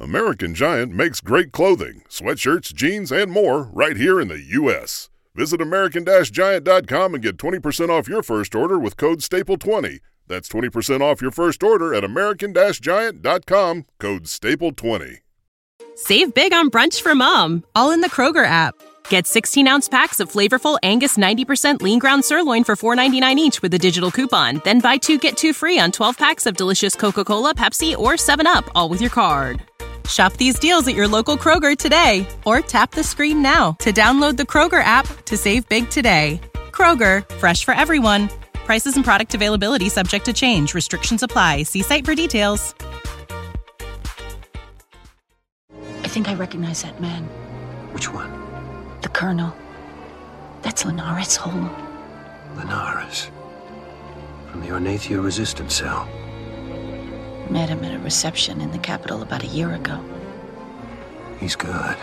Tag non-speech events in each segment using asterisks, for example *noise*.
American Giant makes great clothing, sweatshirts, jeans, and more right here in the U.S. Visit American-Giant.com and get 20% off your first order with code STAPLE20. That's 20% off your first order at American-Giant.com, code STAPLE20. Save big on brunch for mom, all in the Kroger app. Get 16 ounce packs of flavorful Angus 90% lean ground sirloin for $4.99 each with a digital coupon. Then buy two get two free on 12 packs of delicious Coca Cola, Pepsi, or 7UP, all with your card. Shop these deals at your local Kroger today or tap the screen now to download the Kroger app to save big today. Kroger, fresh for everyone. Prices and product availability subject to change. Restrictions apply. See site for details. I think I recognize that man. Which one? The Colonel. That's Lenaris Holem. Lenaris. From the Ornathia resistance cell. Met him at a reception in the capital about a year ago. He's good.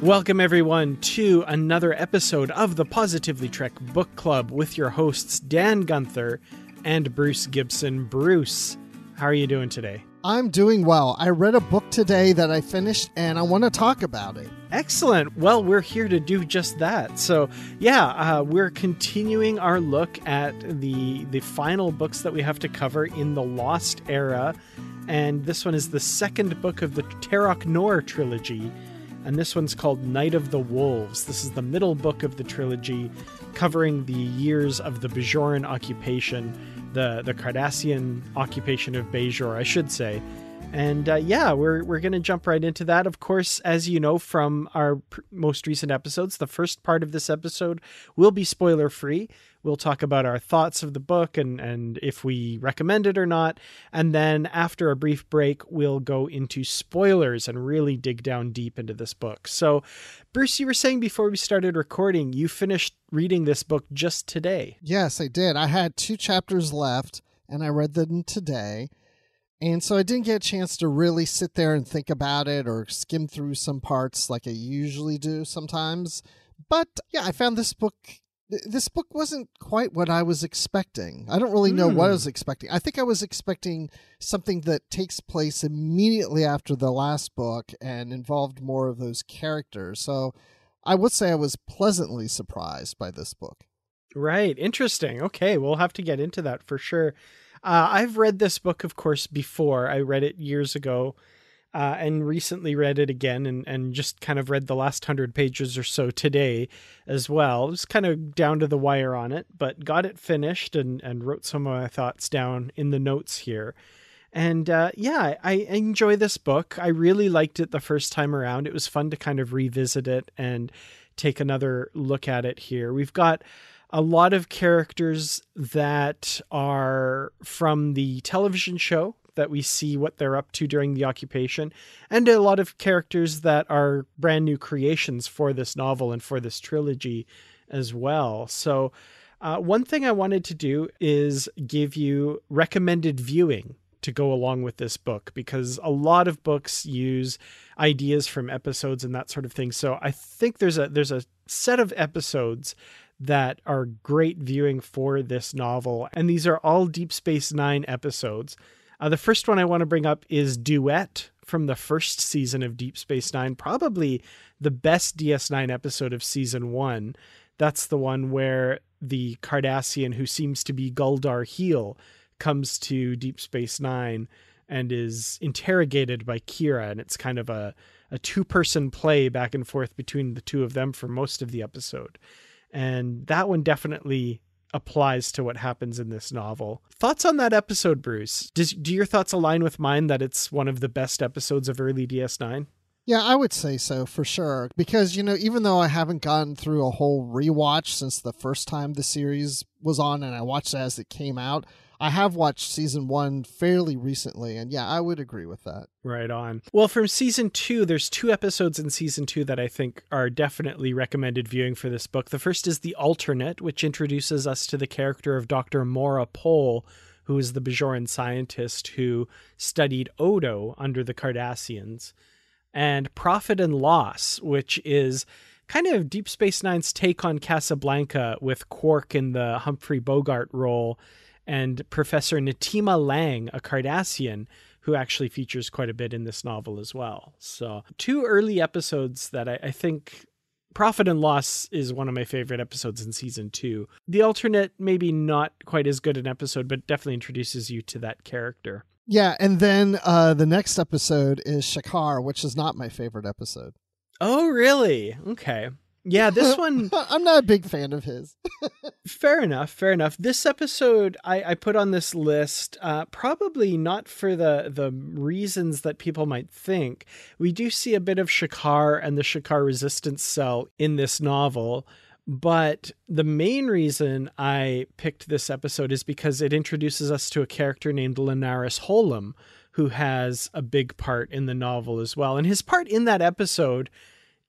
Welcome, everyone, to another episode of the Positively Trek Book Club with your hosts, Dan Gunther and Bruce Gibson. Bruce, how are you doing today? I'm doing well. I read a book today that I finished and I want to talk about it. Excellent. Well, we're here to do just that. So, yeah, uh, we're continuing our look at the the final books that we have to cover in the Lost Era, and this one is the second book of the Terok Nor trilogy, and this one's called Night of the Wolves. This is the middle book of the trilogy, covering the years of the Bajoran occupation, the the Cardassian occupation of Bajor, I should say. And uh, yeah, we're we're gonna jump right into that. Of course, as you know from our pr- most recent episodes, the first part of this episode will be spoiler free. We'll talk about our thoughts of the book and and if we recommend it or not. And then after a brief break, we'll go into spoilers and really dig down deep into this book. So, Bruce, you were saying before we started recording, you finished reading this book just today. Yes, I did. I had two chapters left and I read them today. And so I didn't get a chance to really sit there and think about it or skim through some parts like I usually do sometimes. But yeah, I found this book this book wasn't quite what I was expecting. I don't really know what I was expecting. I think I was expecting something that takes place immediately after the last book and involved more of those characters. So I would say I was pleasantly surprised by this book. Right. Interesting. Okay. We'll have to get into that for sure. Uh, I've read this book, of course, before. I read it years ago uh, and recently read it again and, and just kind of read the last hundred pages or so today as well. It was kind of down to the wire on it, but got it finished and, and wrote some of my thoughts down in the notes here. And uh, yeah, I enjoy this book. I really liked it the first time around. It was fun to kind of revisit it and take another look at it here. We've got a lot of characters that are from the television show that we see what they're up to during the occupation, and a lot of characters that are brand new creations for this novel and for this trilogy as well. So, uh, one thing I wanted to do is give you recommended viewing to go along with this book because a lot of books use ideas from episodes and that sort of thing. So I think there's a there's a set of episodes that are great viewing for this novel and these are all Deep Space 9 episodes. Uh, the first one I want to bring up is Duet from the first season of Deep Space Nine, probably the best DS9 episode of season one. That's the one where the Cardassian who seems to be Gul Darhe'el comes to Deep Space Nine and is interrogated by Kira, and it's kind of a, a two person play back and forth between the two of them for most of the episode. And that one definitely applies to what happens in this novel. Thoughts on that episode, Bruce? Does, do your thoughts align with mine that it's one of the best episodes of early DS9? Yeah, I would say so for sure. Because, you know, even though I haven't gone through a whole rewatch since the first time the series was on and I watched it as it came out, I have watched season one fairly recently, and yeah, I would agree with that. Right on. Well, from season two, there's two episodes in season two that I think are definitely recommended viewing for this book. The first is The Alternate, which introduces us to the character of Dr. Mora Pol, who is the Bajoran scientist who studied Odo under the Cardassians, and Profit and Loss, which is kind of Deep Space Nine's take on Casablanca with Quark in the Humphrey Bogart role and Professor Natima Lang, a Cardassian, who actually features quite a bit in this novel as well. So, two early episodes that I, I think Profit and Loss is one of my favorite episodes in season two. The alternate, maybe not quite as good an episode, but definitely introduces you to that character. Yeah, and then uh, the next episode is Shakaar, which is not my favorite episode. Oh, really? Okay. Yeah, this *laughs* one. I'm not a big fan of his. *laughs* fair enough. Fair enough. This episode I, I put on this list, uh, probably not for the the reasons that people might think. We do see a bit of Shakaar and the Shakaar resistance cell in this novel. But the main reason I picked this episode is because it introduces us to a character named Lenaris Holem, who has a big part in the novel as well. And his part in that episode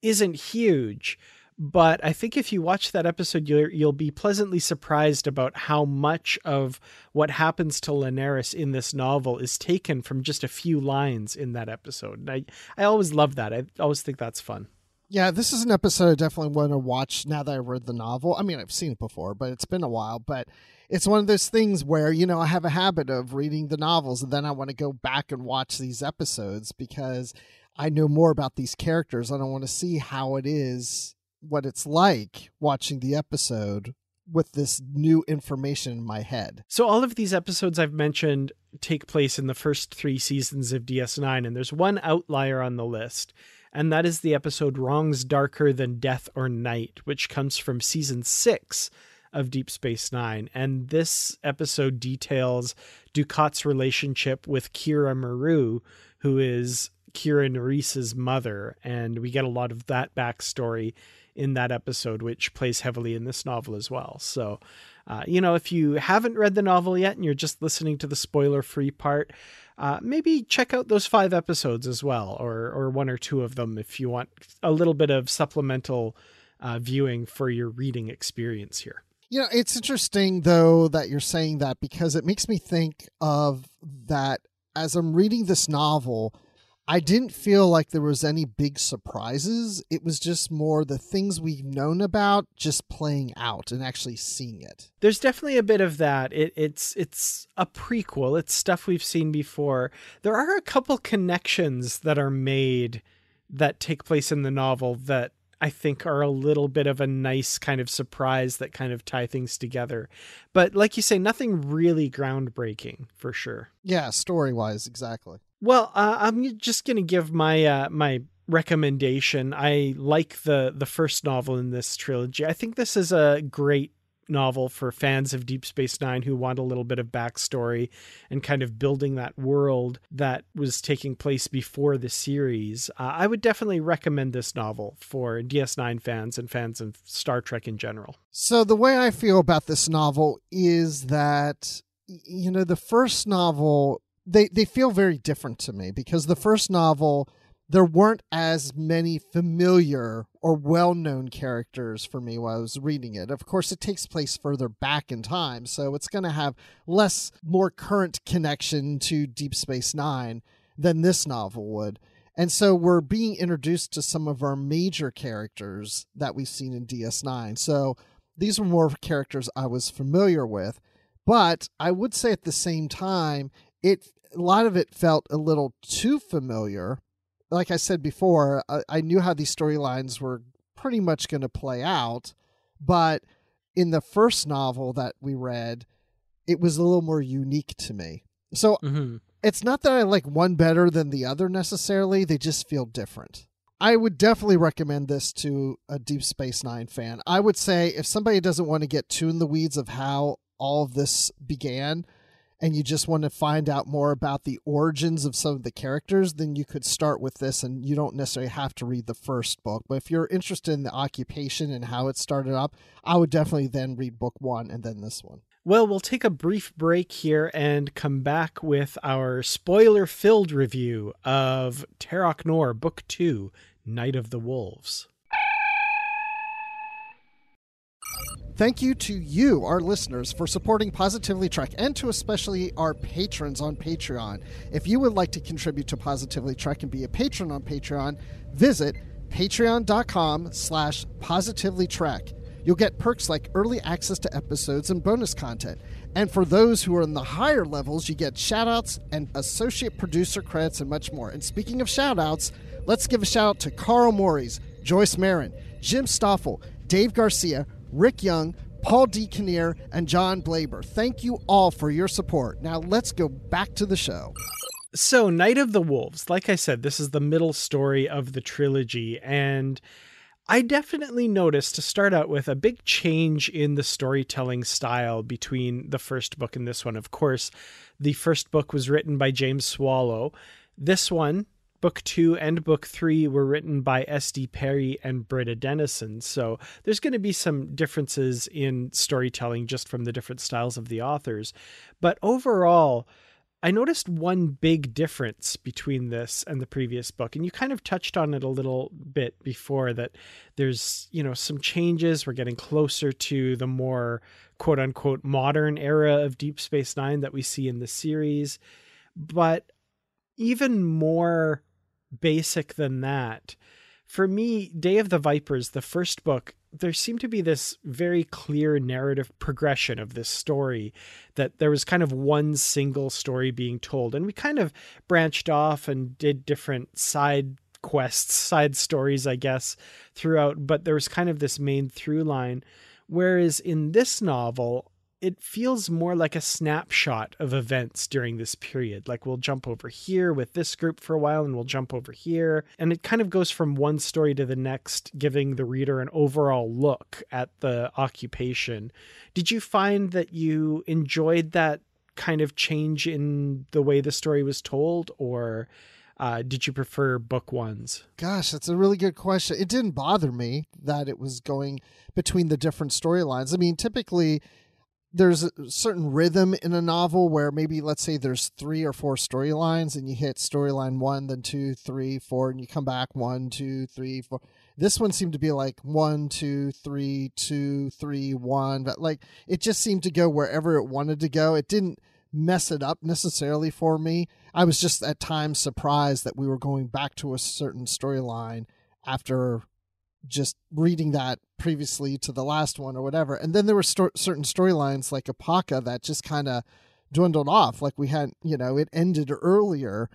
isn't huge, but I think if you watch that episode, you'll, you'll be pleasantly surprised about how much of what happens to Lenaris in this novel is taken from just a few lines in that episode. And I, I always love that. I always think that's fun. Yeah, this is an episode I definitely want to watch now that I read the novel. I mean, I've seen it before, but it's been a while. But it's one of those things where, you know, I have a habit of reading the novels and then I want to go back and watch these episodes because I know more about these characters and I want to see how it is what it's like watching the episode with this new information in my head. So all of these episodes I've mentioned take place in the first 3 seasons of DS9 and there's one outlier on the list and that is the episode Wrongs Darker Than Death or Night which comes from season 6 of Deep Space 9 and this episode details Dukat's relationship with Kira Meru who is Kira Nerys's mother and we get a lot of that backstory in that episode, which plays heavily in this novel as well. So, uh, you know, if you haven't read the novel yet and you're just listening to the spoiler free part, uh, maybe check out those five episodes as well, or or one or two of them if you want a little bit of supplemental uh, viewing for your reading experience here. You know, it's interesting though that you're saying that because it makes me think of that as I'm reading this novel I didn't feel like there was any big surprises. It was just more the things we've known about just playing out and actually seeing it. There's definitely a bit of that. It, it's it's a prequel. It's stuff we've seen before. There are a couple connections that are made that take place in the novel that I think are a little bit of a nice kind of surprise that kind of tie things together. But like you say, nothing really groundbreaking for sure. Yeah, story wise, exactly. Well, uh, I'm just going to give my uh, my recommendation. I like the the first novel in this trilogy. I think this is a great novel for fans of Deep Space Nine who want a little bit of backstory and kind of building that world that was taking place before the series. Uh, I would definitely recommend this novel for DS9 fans and fans of Star Trek in general. So, the way I feel about this novel is that, you know, the first novel they they feel very different to me because the first novel there weren't as many familiar or well-known characters for me while I was reading it. Of course, it takes place further back in time, so it's going to have less more current connection to Deep Space 9 than this novel would. And so we're being introduced to some of our major characters that we've seen in DS9. So these were more characters I was familiar with, but I would say at the same time it a lot of it felt a little too familiar. Like I said before, I, I knew how these storylines were pretty much going to play out, but in the first novel that we read, it was a little more unique to me. So mm-hmm. it's not that I like one better than the other necessarily, they just feel different. I would definitely recommend this to a Deep Space Nine fan. I would say if somebody doesn't want to get too in the weeds of how all of this began, and you just want to find out more about the origins of some of the characters, then you could start with this and you don't necessarily have to read the first book. But if you're interested in the occupation and how it started up, I would definitely then read book one and then this one. Well, we'll take a brief break here and come back with our spoiler filled review of Terok Nor, Book Two Night of the Wolves. Thank you to you, our listeners, for supporting Positively Trek and to especially our patrons on Patreon. If you would like to contribute to Positively Trek and be a patron on Patreon, visit patreon.com slash positivelytrek. You'll get perks like early access to episodes and bonus content, And for those who are in the higher levels, you get shoutouts and associate producer credits and much more. And speaking of shoutouts, let's give a shout out to Carl Morris, Joyce Marin, Jim Stoffel, Dave Garcia, Rick Young, Paul D. Kinnear, and John Blaber. Thank you all for your support. Now let's go back to the show. So, Night of the Wolves, like I said, this is the middle story of the trilogy. And I definitely noticed to start out with a big change in the storytelling style between the first book and this one. Of course, the first book was written by James Swallow. This one, book two and book three, were written by S.D. Perry and Britta Dennison. So there's going to be some differences in storytelling just from the different styles of the authors. But overall, I noticed one big difference between this and the previous book, and you kind of touched on it a little bit before that there's, you know, some changes. We're getting closer to the more quote unquote modern era of Deep Space Nine that we see in the series. But even more basic than that, for me, Day of the Vipers, the first book, there seemed to be this very clear narrative progression of this story that there was kind of one single story being told and we kind of branched off and did different side quests side stories i guess throughout but there was kind of this main through line. Whereas in this novel it feels more like a snapshot of events during this period. Like we'll jump over here with this group for a while and we'll jump over here. And it kind of goes from one story to the next, giving the reader an overall look at the occupation. Did you find that you enjoyed that kind of change in the way the story was told or? Uh, did you prefer book ones? Gosh, that's a really good question. It didn't bother me that it was going between the different storylines. I mean, typically there's a certain rhythm in a novel where maybe let's say there's three or four storylines and you hit storyline one then two three four and you come back one two three four. This one seemed to be like one two three two three one but like it just seemed to go wherever it wanted to go. It didn't mess it up necessarily for me. I was just at times surprised that we were going back to a certain storyline after just reading that previously to the last one or whatever. And then there were sto- certain storylines like Opaka that just kind of dwindled off. Like we had, you know, it ended earlier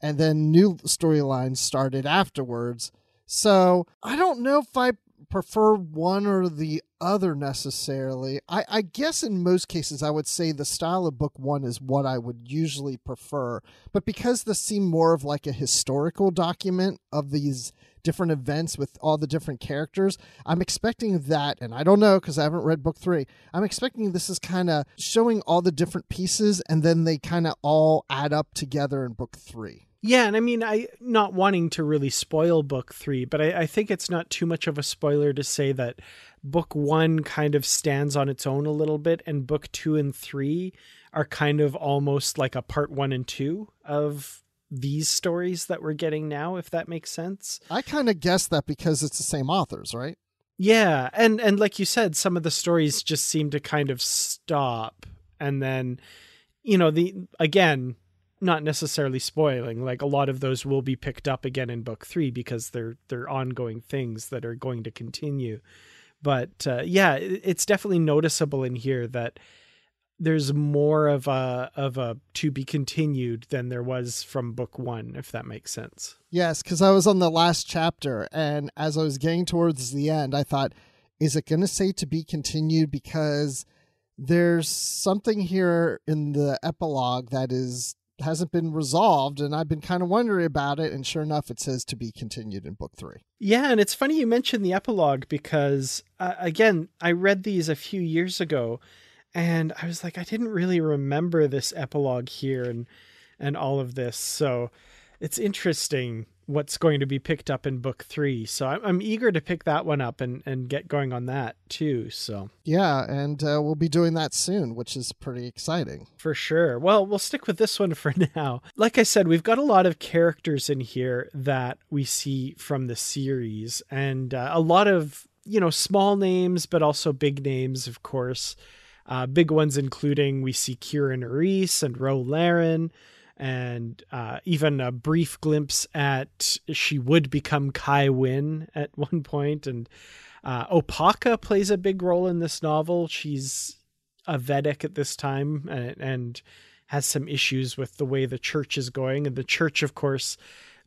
and then new storylines started afterwards. So I don't know if I prefer one or the other necessarily. I, I guess in most cases, I would say the style of book one is what I would usually prefer. But because this seemed more of like a historical document of these different events with all the different characters. I'm expecting that, and I don't know because I haven't read book three. I'm expecting this is kind of showing all the different pieces, and then they kind of all add up together in book three. Yeah, and I mean, I not wanting to really spoil book three, but I, I think it's not too much of a spoiler to say that book one kind of stands on its own a little bit, and book two and three are kind of almost like a part one and two of these stories that we're getting now if that makes sense. I kind of guess that because it's the same authors right? Yeah and and like you said some of the stories just seem to kind of stop and then you know the again not necessarily spoiling like a lot of those will be picked up again in book 3 because they're they're ongoing things that are going to continue. But uh, yeah it's definitely noticeable in here that there's more of a of a to be continued than there was from book one if that makes sense. Yes because i was on the last chapter and as i was getting towards the end i thought is it going to say to be continued? Because there's something here in the epilogue that is hasn't been resolved and i've been kind of wondering about it and sure enough it says to be continued in book three. Yeah and it's funny you mentioned the epilogue because uh, again i read these a few years ago and I was like, I didn't really remember this epilogue here and and all of this. So it's interesting what's going to be picked up in book three. So I'm, I'm eager to pick that one up and, and get going on that too. So yeah, and uh, we'll be doing that soon, which is pretty exciting for sure. Well, we'll stick with this one *laughs* for now. Like I said, we've got a lot of characters in here that we see from the series, and uh, a lot of you know small names, but also big names, of course. Uh, big ones including we see Kira Nerys and Ro Laren, and uh, even a brief glimpse at she would become Kai Winn at *laughs* one point. point, and uh, Opaka plays a big role in this novel. She's a Vedek at this time and, and has some issues with the way the church is going. And the church, of course,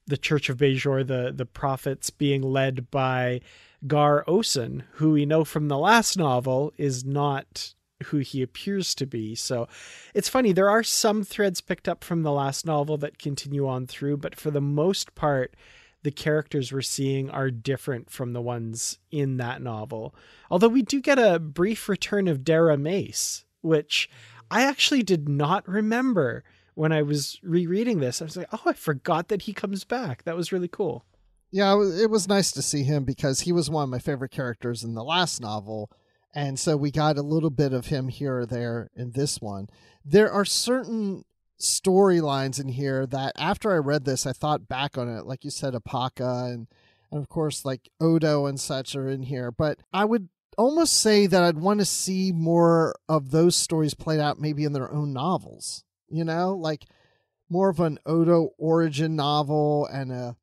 the Church of Bajor, the the prophets being led by Gar Osen, who we know from the last novel is not who he appears to be. So it's funny, there are some threads picked up from the last novel that continue on through, but for the most part, the characters we're seeing are different from the ones in that novel. Although we do get a brief return of Darrah Mace, which I actually did not remember when I was rereading this. I was like, oh, I forgot that he comes back. That was really cool. Yeah, it was nice to see him because he was one of my favorite characters in the last novel. And so we got a little bit of him here or there in this one. There are certain storylines in here that after I read this, I thought back on it. Like you said, Opaka and, and of course, like Odo and such are in here. But I would almost say that I'd want to see more of those stories played out maybe in their own novels, you know, like more of an Odo origin novel and a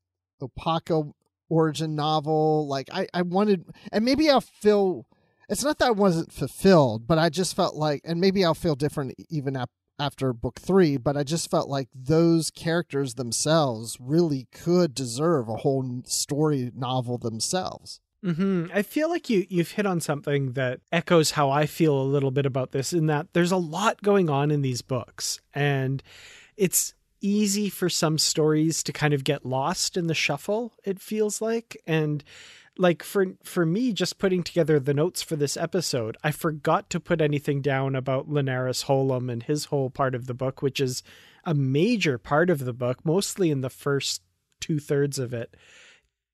Opaka origin novel. Like I, I wanted, and maybe I'll feel. It's not that I wasn't fulfilled, but I just felt like, and maybe I'll feel different even ap- after book three. But I just felt like those characters themselves really could deserve a whole story novel themselves. Mm-hmm. I feel like you you've hit on something that echoes how I feel a little bit about this. In that there's a lot going on in these books, and it's easy for some stories to kind of get lost in the shuffle it feels like and like for for me just putting together the notes for this episode i forgot to put anything down about Lenaris Holem and his whole part of the book which is a major part of the book mostly in the first two thirds of it.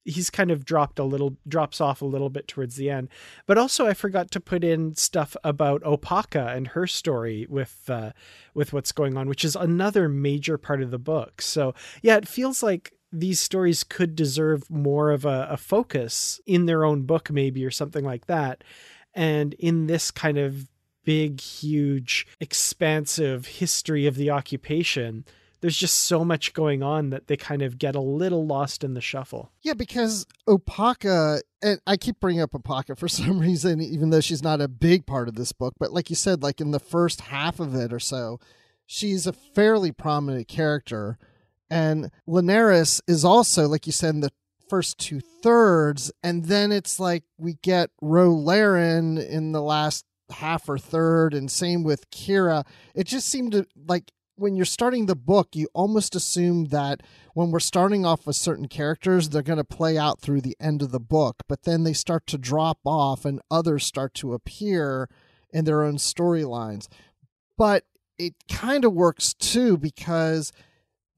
He's kind of dropped a little drops off a little bit towards the end. But also i forgot to put in stuff about opaka and her story with uh, with what's going on which is another major part of the book. So yeah it feels like these stories could deserve more of a, a focus in their own book maybe or something like that and in this kind of big huge expansive history of the occupation there's just so much going on that they kind of get a little lost in the shuffle. Yeah, because Opaka, and I keep bringing up Opaka for *laughs* some reason, even though she's not a big part of this book. But like you said, like in the first half of it or so, she's a fairly prominent character. And Lenaris is also, like you said, in the first two thirds. And then it's like we get Ro Laren in the last half or third, and same with Kira. It just seemed to like when you're starting the book, you almost assume that when we're starting off with certain characters, they're going to play out through the end of the book, but then they start to drop off and others start to appear in their own storylines. But it kind of works too because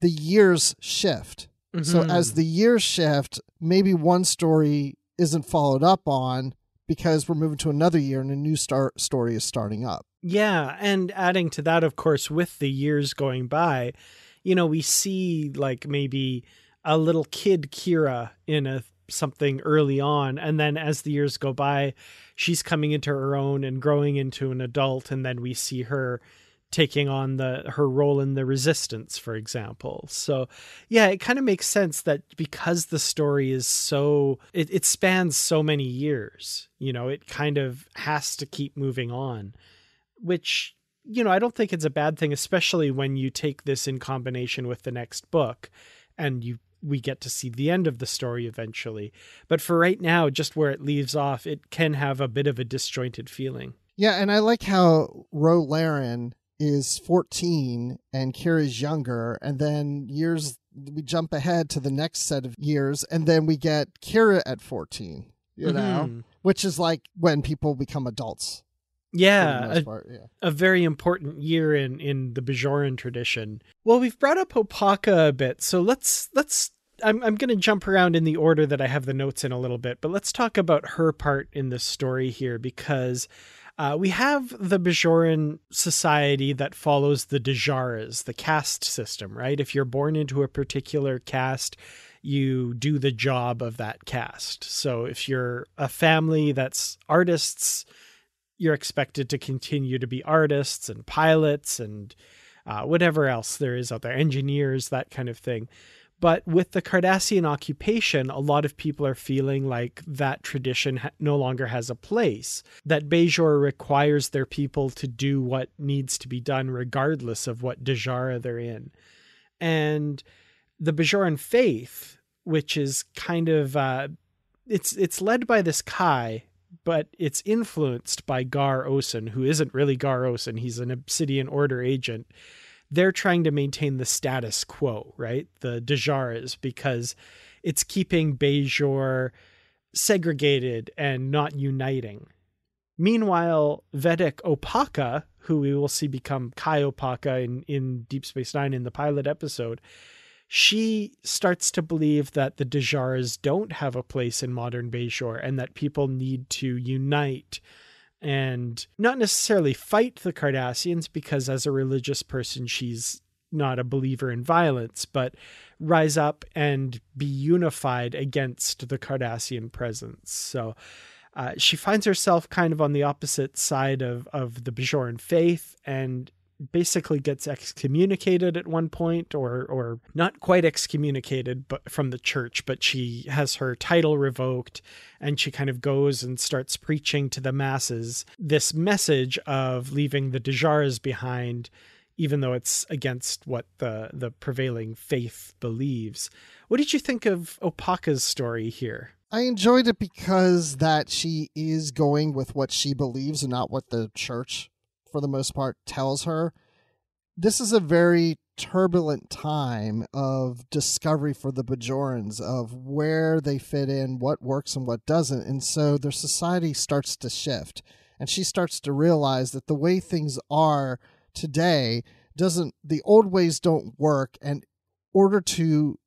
the years shift. Mm-hmm. So as the years shift, maybe one story isn't followed up on because we're moving to another year and a new start story is starting up. Yeah, and adding to that, of course, with the years going by, you know, we see like maybe a little kid Kira in a something early on, and then as the years go by, she's coming into her own and growing into an adult, and then we see her taking on the her role in the resistance for example. So yeah it kind of makes sense that because the story is so it, it spans so many years you know it kind of has to keep moving on which you know i don't think it's a bad thing especially when you take this in combination with the next book and you we get to see the end of the story eventually. But for right now just where it leaves off it can have a bit of a disjointed feeling. Yeah and i like how ro laren is 14 and Kira's younger and then years we jump ahead to the next set of years and then we get Kira at 14 you mm-hmm. know which is like when people become adults yeah a, yeah, a, very important year in in the Bajoran tradition. Well, we've brought up Opaka a bit, so let's let's I'm I'm going to jump around in the order that I have the notes in a little bit, but let's talk about her part in this story here because uh, we have the Bajoran society that follows the D'jarras, the caste system, right? If you're born into a particular caste, you do the job of that caste. So if you're a family that's artists, you're expected to continue to be artists and pilots and uh, whatever else there is out there, engineers, that kind of thing. But with the Cardassian occupation, a lot of people are feeling like that tradition ha- no longer has a place, that Bajor requires their people to do what needs to be done, regardless of what D'jarra they're in. And the Bajoran faith, which is kind of uh, it's it's led by this Kai, but it's influenced by Gar Osen, who isn't really Gar Osen. He's an Obsidian Order agent. They're trying to maintain the status quo, right? The D'jarras, because it's keeping Bajor segregated and not uniting. Meanwhile, Vedek Opaka, who we will see become Kai Opaka in, in Deep Space Nine in the pilot episode, she starts to believe that the D'jarras don't have a place in modern Bajor and that people need to unite and not necessarily fight the Cardassians because as a religious person she's not a believer in violence, but rise up and be unified against the Cardassian presence. So uh, she finds herself kind of on the opposite side of, of the Bajoran faith and basically gets excommunicated at one point or or not quite excommunicated but from the church but she has her title revoked and she kind of goes and starts preaching to the masses. This message of leaving the D'jarras behind even though it's against what the the prevailing faith believes. What did you think of Opaka's story here? I enjoyed it because that she is going with what she believes and not what the church for the most part tells her this is a very turbulent time of discovery for the Bajorans of where they fit in, what works and what doesn't. And so their society starts to shift. And she starts to realize that the way things are today doesn't, the old ways don't work. And order to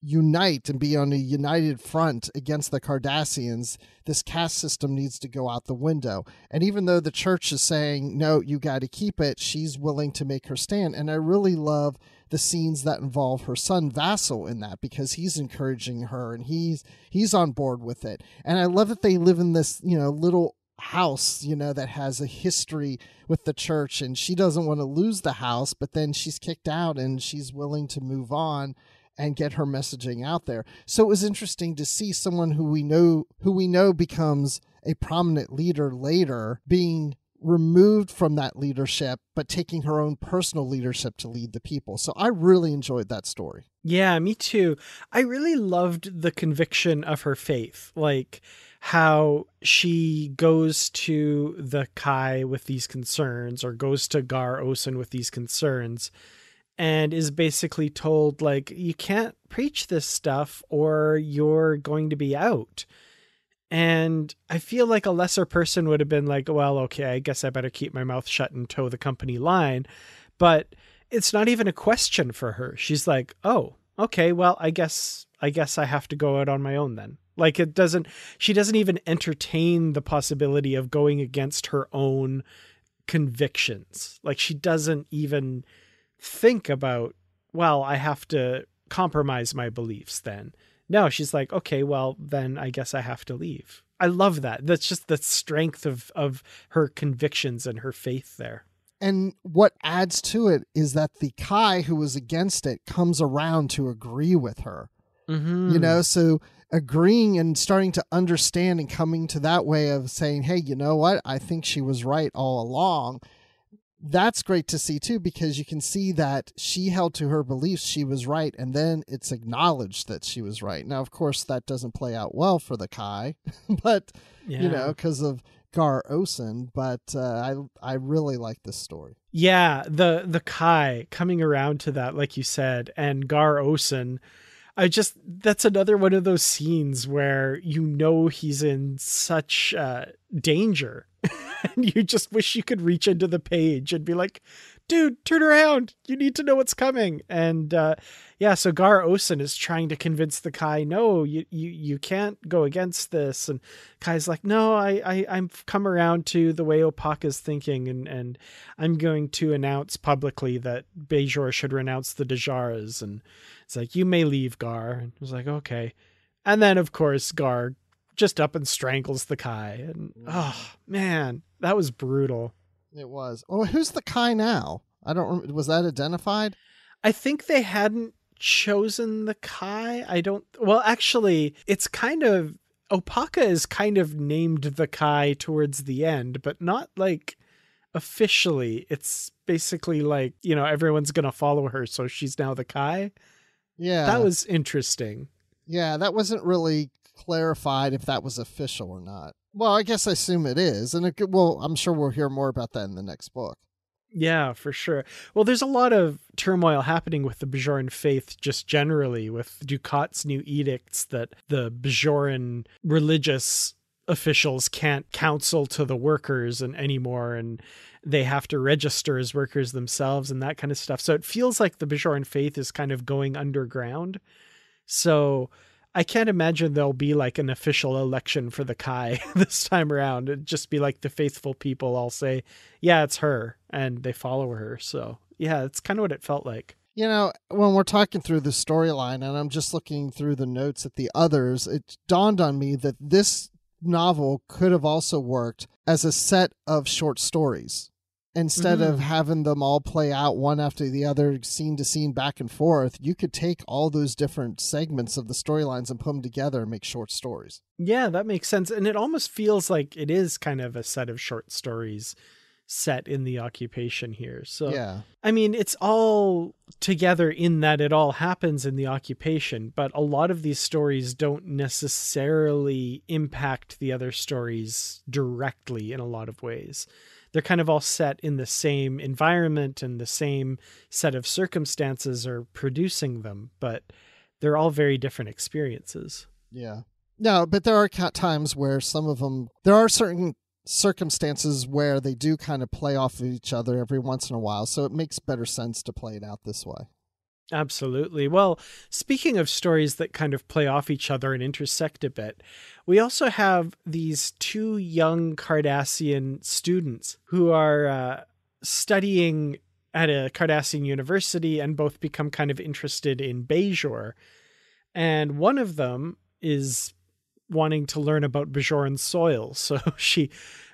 unite and be on a united front against the Cardassians, this caste system needs to go out the window. And even though the church is saying, no, you got to keep it, she's willing to make her stand. And I really love the scenes that involve her son Vassal in that because he's encouraging her and he's he's on board with it. And I love that they live in this, you know, little house, you know, that has a history with the church and she doesn't want to lose the house, but then she's kicked out and she's willing to move on and get her messaging out there. So it was interesting to see someone who we know who we know becomes a prominent leader later being removed from that leadership but taking her own personal leadership to lead the people. So I really enjoyed that story. Yeah, me too. I really loved the conviction of her faith. Like how she goes to the Kai with these concerns or goes to Gar Osen with these concerns and is basically told like you can't preach this stuff or you're going to be out. And i feel like a lesser person would have been like well okay i guess i better keep my mouth shut and toe the company line. But it's not even a question for her. She's like oh okay well i guess i guess i have to go out on my own then. Like it doesn't she doesn't even entertain the possibility of going against her own convictions. Like she doesn't even think about, well, I have to compromise my beliefs then. No, she's like, okay, well, then I guess I have to leave. I love that. That's just the strength of of her convictions and her faith there. And what adds to it is that the Kai who was against it comes around to agree with her. Mm-hmm. You know, so agreeing and starting to understand and coming to that way of saying, hey, you know what? I think she was right all along that's great to see too because you can see that she held to her beliefs she was right and then it's acknowledged that she was right now of course that doesn't play out well for the kai *laughs* but yeah. you know because of gar osen but uh, i i really like this story yeah the the kai coming around to that like you said and gar osen I just that's another one of those scenes where you know he's in such uh, danger *laughs* and you just wish you could reach into the page and be like, dude, turn around. You need to know what's coming. And uh, yeah, so Gar Osen is trying to convince the Kai, no, you, you, you can't go against this. And Kai's like, no, I, I, I've come around to the way Opaka's thinking, and, and I'm going to announce publicly that Bajor should renounce the D'jarras. And it's like, you may leave, Gar. And I was like, okay. And then, of course, Gar just up and strangles the Kai. And mm. oh man, that was brutal. It was. Oh, who's the Kai now? I don't. Remember. Was that identified? I think they hadn't chosen the Kai. I don't. Well, actually, it's kind of Opaka is kind of named the Kai towards the end, but not like officially. It's basically like you know everyone's gonna follow her, so she's now the Kai. Yeah. That was interesting. Yeah, that wasn't really clarified if that was official or not. Well, I guess I assume it is, and it well, I'm sure we'll hear more about that in the next book. Yeah, for sure. Well, there's a lot of turmoil happening with the Bajoran faith just generally, with Dukat's new edicts that the Bajoran religious officials can't counsel to the workers and anymore and they have to register as workers themselves and that kind of stuff. So it feels like the Bajoran faith is kind of going underground. So I can't imagine there'll be like an official election for the Kai *laughs* this time around. It'd just be like the faithful people all say, yeah, it's her, and they follow her. So yeah, it's kind of what it felt like. You know, when we're talking through the storyline and I'm just looking through the notes at the others, it dawned on me that this novel could have also worked as a set of short stories instead Mm. of having them all play out one after the other, scene to scene, back and forth. You could take all those different segments of the storylines and put them together and make short stories. Yeah, that makes sense. And it almost feels like it is kind of a set of short stories set in the occupation here. So yeah. I mean, it's all together in that it all happens in the occupation, but a lot of these stories don't necessarily impact the other stories directly in a lot of ways. They're kind of all set in the same environment and the same set of circumstances are producing them, but they're all very different experiences. Yeah. No, but there are times where some of them, there are certain circumstances where they do kind of play off of each other every once in a while. So it makes better sense to play it out this way. Absolutely. Well, speaking of stories that kind of play off each other and intersect a bit, we also have these two young Cardassian students who are uh, studying at a Cardassian university and both become kind of interested in Bajor. And one of them is wanting to learn about Bajoran soil. So *laughs* she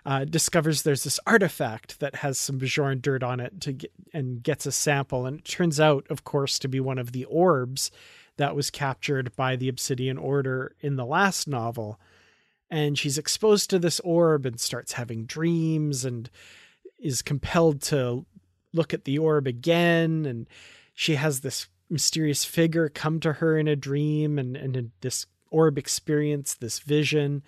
uh, discovers there's this artifact that has some Bajoran dirt on it to get, and gets a sample. And it turns out, of course, to be one of the orbs that was captured by the Obsidian Order in the last novel. And she's exposed to this orb and starts having dreams and is compelled to look at the orb again. And she has this mysterious figure come to her in a dream and, and this orb experience, this vision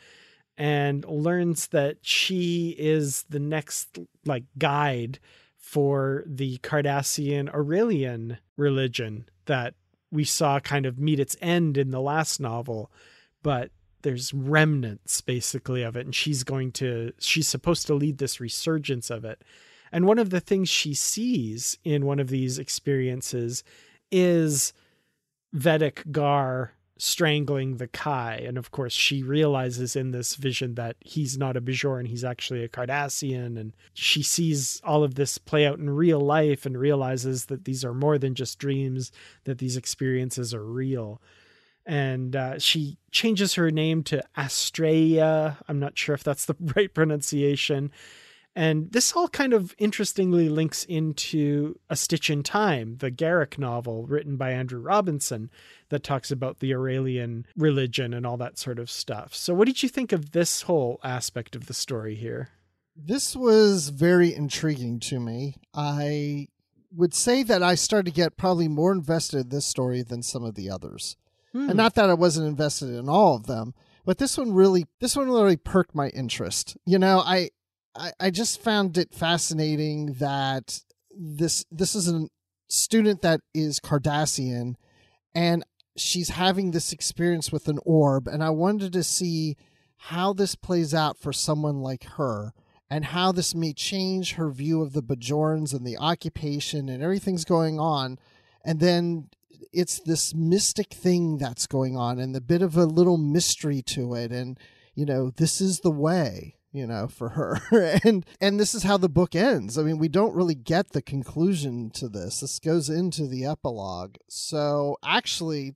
and learns that she is the next like guide for the Cardassian Oralian religion that we saw kind of meet its end in the last novel, but there's remnants basically of it and she's going to she's supposed to lead this resurgence of it. And one of the things she sees in one of these experiences is Vedek Gar strangling the Kai. And of course, she realizes in this vision that he's not a Bajoran, he's actually a Cardassian. And she sees all of this play out in real life and realizes that these are more than just dreams, that these experiences are real. And uh, she changes her name to Astraea. I'm not sure if that's the *laughs* right pronunciation. And this all kind of interestingly links into A Stitch in Time, the Garak novel written by Andrew Robinson that talks about the Oralian religion and all that sort of stuff. So, what did you think of this whole aspect of the story here? This was very intriguing to me. I would say that I started to get probably more invested in this story than some of the others. Hmm. And not that I wasn't invested in all of them, but this one really this one really perked my interest. You know, I I, I just found it fascinating that this this is a student that is Cardassian and she's having this experience with an orb and I wanted to see how this plays out for someone like her and how this may change her view of the Bajorans and the occupation and everything's going on and then it's this mystic thing that's going on and a bit of a little mystery to it and you know this is the way you know for her *laughs* and and this is how the book ends i mean we don't really get the conclusion to this this goes into the epilogue so actually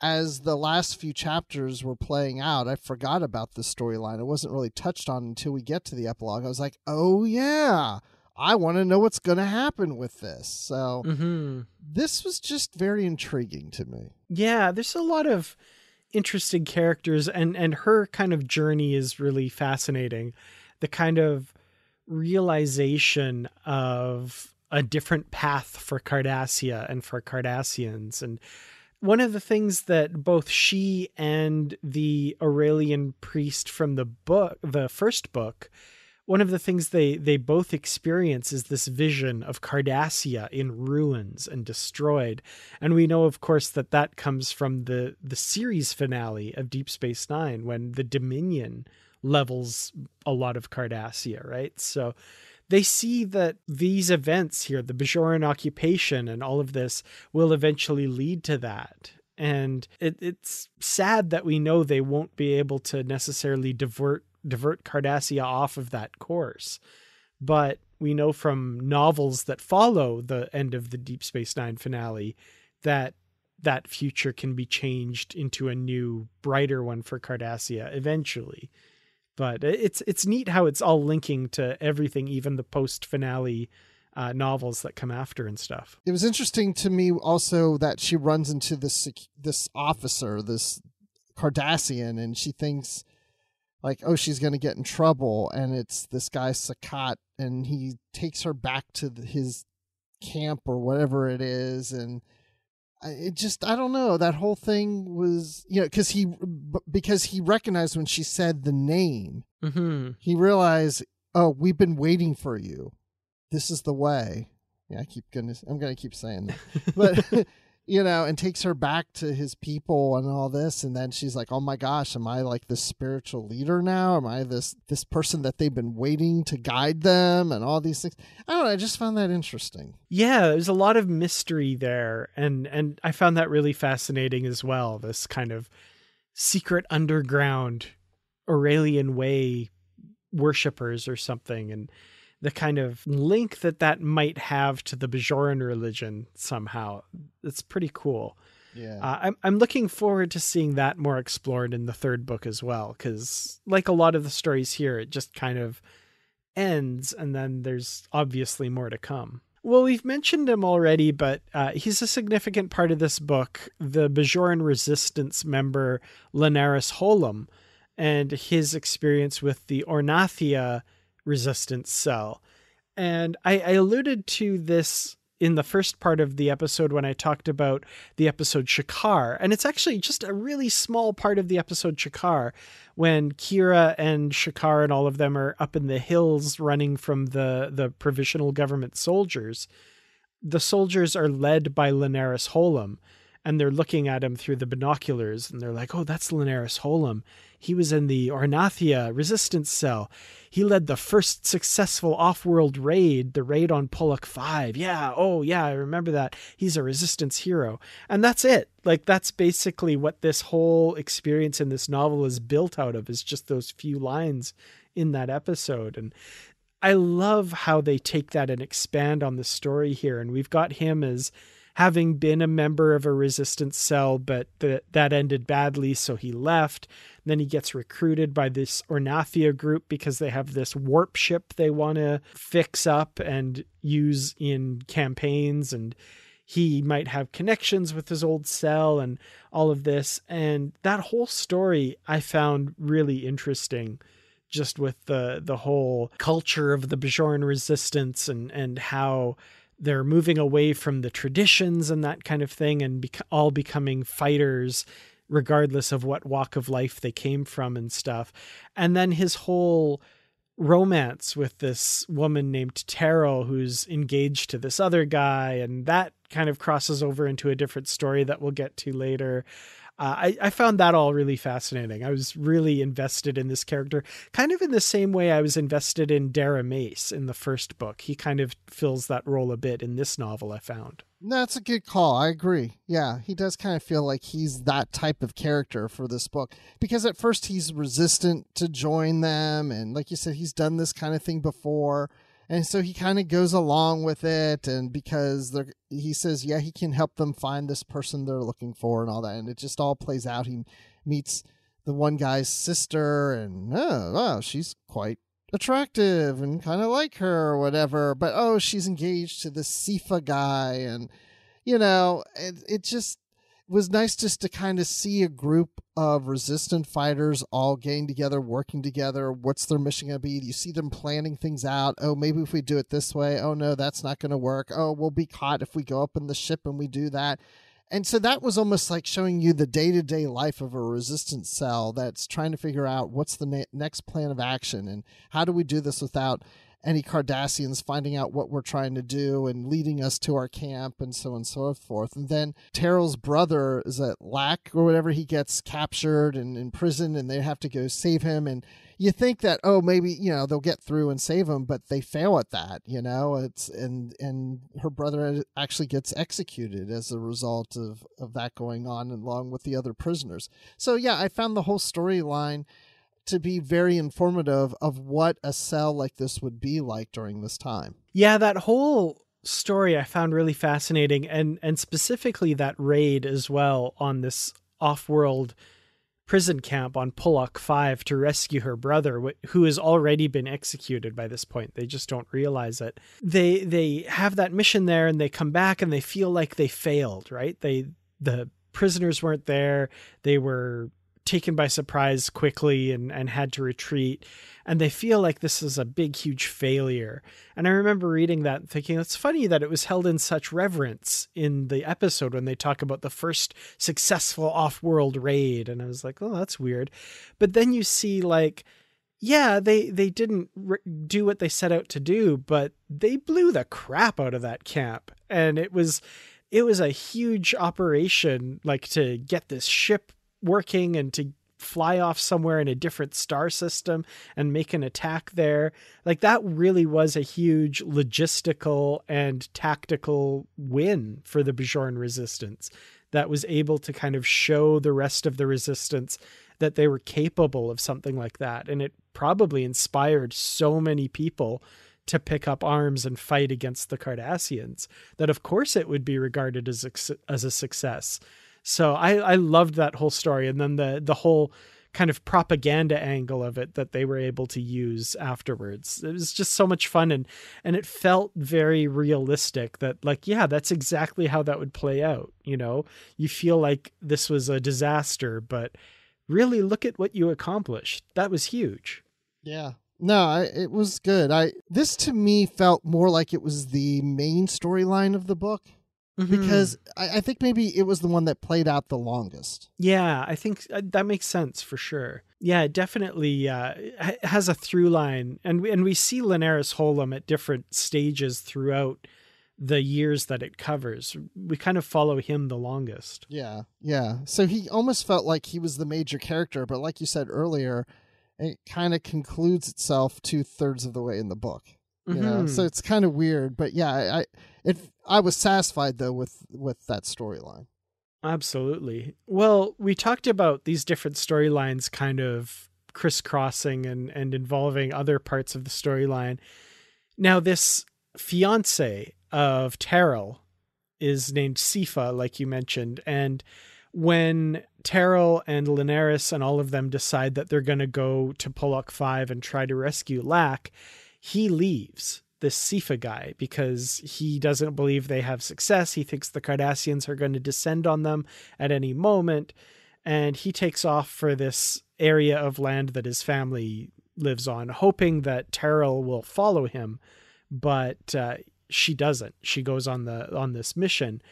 as the last few chapters were playing out i forgot about the storyline it wasn't really touched on until we get to the epilogue i was like oh yeah I want to know what's going to happen with this. So Mm-hmm. this was just very intriguing to me. Yeah, there's a lot of interesting characters and and her kind of journey is really fascinating. The kind of realization of a different path for Cardassia and for Cardassians and one of the things that both she and the Oralian priest from the book, the first book, one of the things they they both experience is this vision of Cardassia in ruins and destroyed, and we know, of course, that that comes from the the series finale of Deep Space Nine when the Dominion levels a lot of Cardassia, right? So they see that these events here, the Bajoran occupation and all of this, will eventually lead to that. And it, it's sad that we know they won't be able to necessarily divert divert Cardassia off of that course. But we know from novels that follow the end of the Deep Space Nine finale that that future can be changed into a new, brighter one for Cardassia eventually. But it's it's neat how it's all linking to everything, even the post finale uh, novels that come after and stuff. It was interesting to me also that she runs into this this officer, this Cardassian, and she thinks like, oh, she's going to get in trouble. And it's this guy, Sakat, and he takes her back to the, his camp or whatever it is. And it just, I don't know. That whole thing was, you know, because he, because he recognized when she said the name, mm-hmm. he realized, oh, we've been waiting for you. This is the way. Yeah, I keep gonna, I'm going to keep saying that. *laughs* But, *laughs* you know, and takes her back to his people and all this, and then she's like, "Oh my gosh, am I like this spiritual leader now? Am I this this person that they've been waiting to guide them and all these things?" I don't know. I just found that interesting. Yeah, there's a lot of mystery there, and and I found that really fascinating as well. This kind of secret underground Oralian way worshippers or something, and the kind of link that that might have to the Bajoran religion somehow. It's pretty cool. Yeah. Uh, I'm I'm looking forward to seeing that more explored in the third book as well, because like a lot of the stories here, it just kind of ends, and then there's obviously more to come. Well, we've mentioned him already, but uh, he's a significant part of this book. The Bajoran Resistance member Lenaris Holem, and his experience with the Ornathia resistance cell. And I, I, alluded to this in the first part of the episode when I talked about the episode Shakaar. And it's actually just a really small part of the episode Shakaar when Kira and Shakaar and all of them are up in the hills running from the, the provisional government soldiers. The soldiers are led by Lenaris Holem and they're looking at him through the binoculars and they're like, oh, that's Lenaris Holem. He was in the Ornathia resistance cell. He led the first successful off world raid, the raid on Pullock 5. Yeah, oh, yeah, I remember that. He's a resistance hero. And that's it. Like, that's basically what this whole experience in this novel is built out of, is just those few lines in that episode. And I love how they take that and expand on the story here. And we've got him as having been a member of a resistance cell, but that ended badly, so he left. Then he gets recruited by this Ornathia group because they have this warp ship they want to fix up and use in campaigns. And he might have connections with his old cell and all of this. And that whole story I found really interesting just with the the whole culture of the Bajoran resistance and and how they're moving away from the traditions and that kind of thing and bec- all becoming fighters regardless of what walk of life they came from and stuff. And then his whole romance with this woman named Terrell who's engaged to this other guy and that kind of crosses over into a different story that we'll get to later uh, I, I found that all really fascinating. I was really invested in this character, kind of in the same way I was invested in Darrah Mace in the first book. He kind of fills that role a bit in this novel, I found. That's a good call. I agree. Yeah, he does kind of feel like he's that type of character for this book because at first he's resistant to join them. And like you said, he's done this kind of thing before and so he kind of goes along with it and because he says yeah he can help them find this person they're looking for and all that and it just all plays out he meets the one guy's sister and oh wow she's quite attractive and kind of like her or whatever. But oh, she's engaged to this Sifa guy, and you know, it, it just was nice just to kind of see a group of resistant fighters all getting together, working together. What's their mission going to be? You see them planning things out. Oh, maybe if we do it this way. Oh, no, that's not going to work. Oh, we'll be caught if we go up in the ship and we do that. And so that was almost like showing you the day to day life of a resistance cell that's trying to figure out what's the ne- next plan of action and how do we do this without any Cardassians finding out what we're trying to do and leading us to our camp and so on and so forth. And then Terrell's brother is at Lack or whatever, he gets captured and in prison and they have to go save him. And you think that, oh, maybe, you know, they'll get through and save him, but they fail at that, you know, it's, and, and her brother actually gets executed as a result of, of that going on along with the other prisoners. So yeah, I found the whole storyline to be very informative of what a cell like this would be like during this time. Yeah, that whole story I found really fascinating and and specifically that raid as well on this off-world prison camp on Pullock 5 to rescue her brother who has already been executed by this point. They just don't realize it. They they have that mission there and they come back and they feel like they failed, right? They the prisoners weren't there. They were taken by surprise quickly and, and had to retreat. And they feel like this is a big, huge failure. And I remember reading that and thinking, it's funny that it was held in such reverence in the episode when they talk about the first successful off world raid. And I was like, oh, that's weird. But then you see, like, yeah, they, they didn't re- do what they set out to do, but they blew the crap out of that camp. And it was. It was a huge operation, like to get this ship working and to fly off somewhere in a different star system and make an attack there. Like that really was a huge logistical and tactical win for the Bajoran resistance that was able to kind of show the rest of the resistance that they were capable of something like that. And it probably inspired so many people to pick up arms and fight against the Cardassians that of course it would be regarded as a, as a success. So I I loved that whole story, and then the the whole kind of propaganda angle of it that they were able to use afterwards. It was just so much fun and and it felt very realistic that like yeah, that's exactly how that would play out, you know. You feel like this was a disaster, but really look at what you accomplished. That was huge. Yeah. No, I, it was good. I this to me felt more like it was the main storyline of the book mm-hmm. because I, I, think maybe it was the one that played out the longest. Yeah, I think uh, that makes sense for sure. Yeah, it definitely uh, has a through line, and we, and we see Lenaris Holem at different stages throughout the years that it covers. We kind of follow him the longest. Yeah, yeah. So he almost felt like he was the major character, but like you said earlier, it kind of concludes itself two thirds of the way in the book. You mm-hmm. know, so it's kind of weird, but yeah, I it I was satisfied though with with that storyline. Absolutely. Well, we talked about these different storylines kind of crisscrossing and and involving other parts of the storyline. Now this fiance of Terrell is named Sifa, like you mentioned, and when Terrell and Lenaris and all of them decide that they're going to go to Pullock 5 and try to rescue Lack, he leaves this Sifa guy because he doesn't believe they have success. He thinks the Cardassians are going to descend on them at any moment. And he takes off for this area of land that his family lives on, hoping that Terrell will follow him. But uh, she doesn't. She goes on the on this mission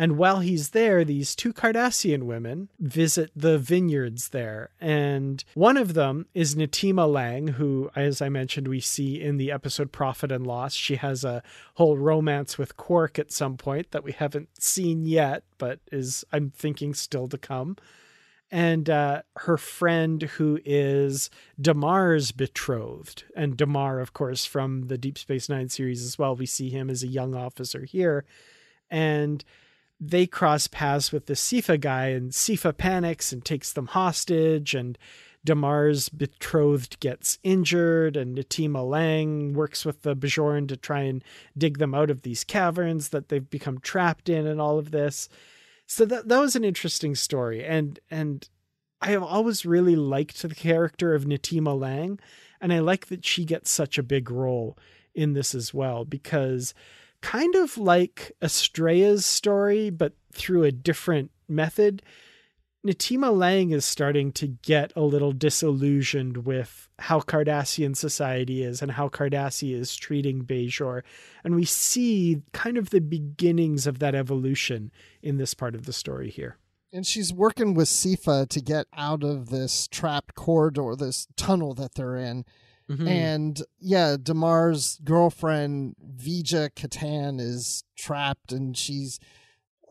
and while he's there, these two Cardassian women visit the vineyards there. And one of them is Natima Lang, who, as I mentioned, we see in the episode Profit and Loss. She has a whole romance with Quark at some point that we haven't seen yet, but is, I'm thinking, still to come. And uh, her friend, who is Damar's betrothed. And Damar, of course, from the Deep Space Nine series as well. We see him as a young officer here. And they cross paths with the Sifa guy, and Sifa panics and takes them hostage, and Damar's betrothed gets injured, and Natima Lang works with the Bajoran to try and dig them out of these caverns that they've become trapped in, and all of this. So that that was an interesting story, and and I have always really liked the character of Natima Lang, And I like that she gets such a big role in this as well because kind of like Astraea's story, but through a different method, Natima Lang is starting to get a little disillusioned with how Cardassian society is and how Cardassia is treating Bajor. And we see kind of the beginnings of that evolution in this part of the story here. And she's working with Sifa to get out of this trapped corridor, this tunnel that they're in. Mm-hmm. And yeah, Damar's girlfriend, Vija Katan, is trapped and she's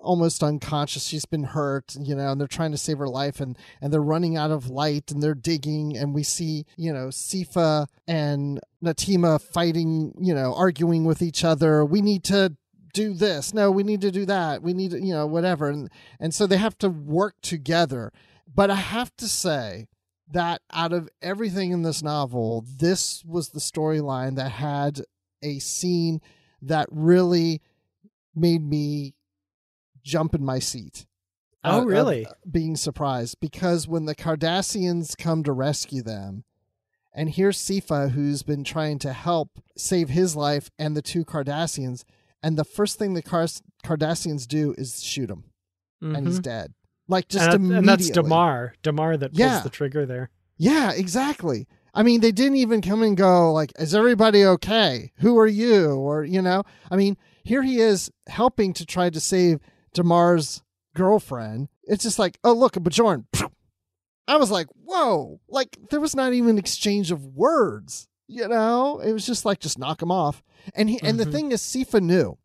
almost unconscious. She's been hurt, you know, and they're trying to save her life and and they're running out of light and they're digging and we see, you know, Sifa and Natima fighting, you know, arguing with each other. We need to do this. No, we need to do that. We need to, you know, whatever. And and so they have to work together. But I have to say that out of everything in this novel, this was the storyline that had a scene that really made me jump in my seat. Oh, really? Being surprised because when the Cardassians come to rescue them, and here's Sifa who's been trying to help save his life and the two Cardassians, and the first thing the Car- Cardassians do is shoot him, mm-hmm. and he's mm-hmm. dead. Like just and, immediately. And that's Demar, Damar that pulls yeah. the trigger there. Yeah, exactly. I mean, they didn't even come and go like, "Is everybody okay? Who are you?" Or you know, I mean, here he is helping to try to save Damar's girlfriend. It's just like, oh look, a Bajoran. I was like, whoa! Like there was not even an exchange of words. You know, it was just like just knock him off. And he mm-hmm. and the mm-hmm. thing is, Sifa knew.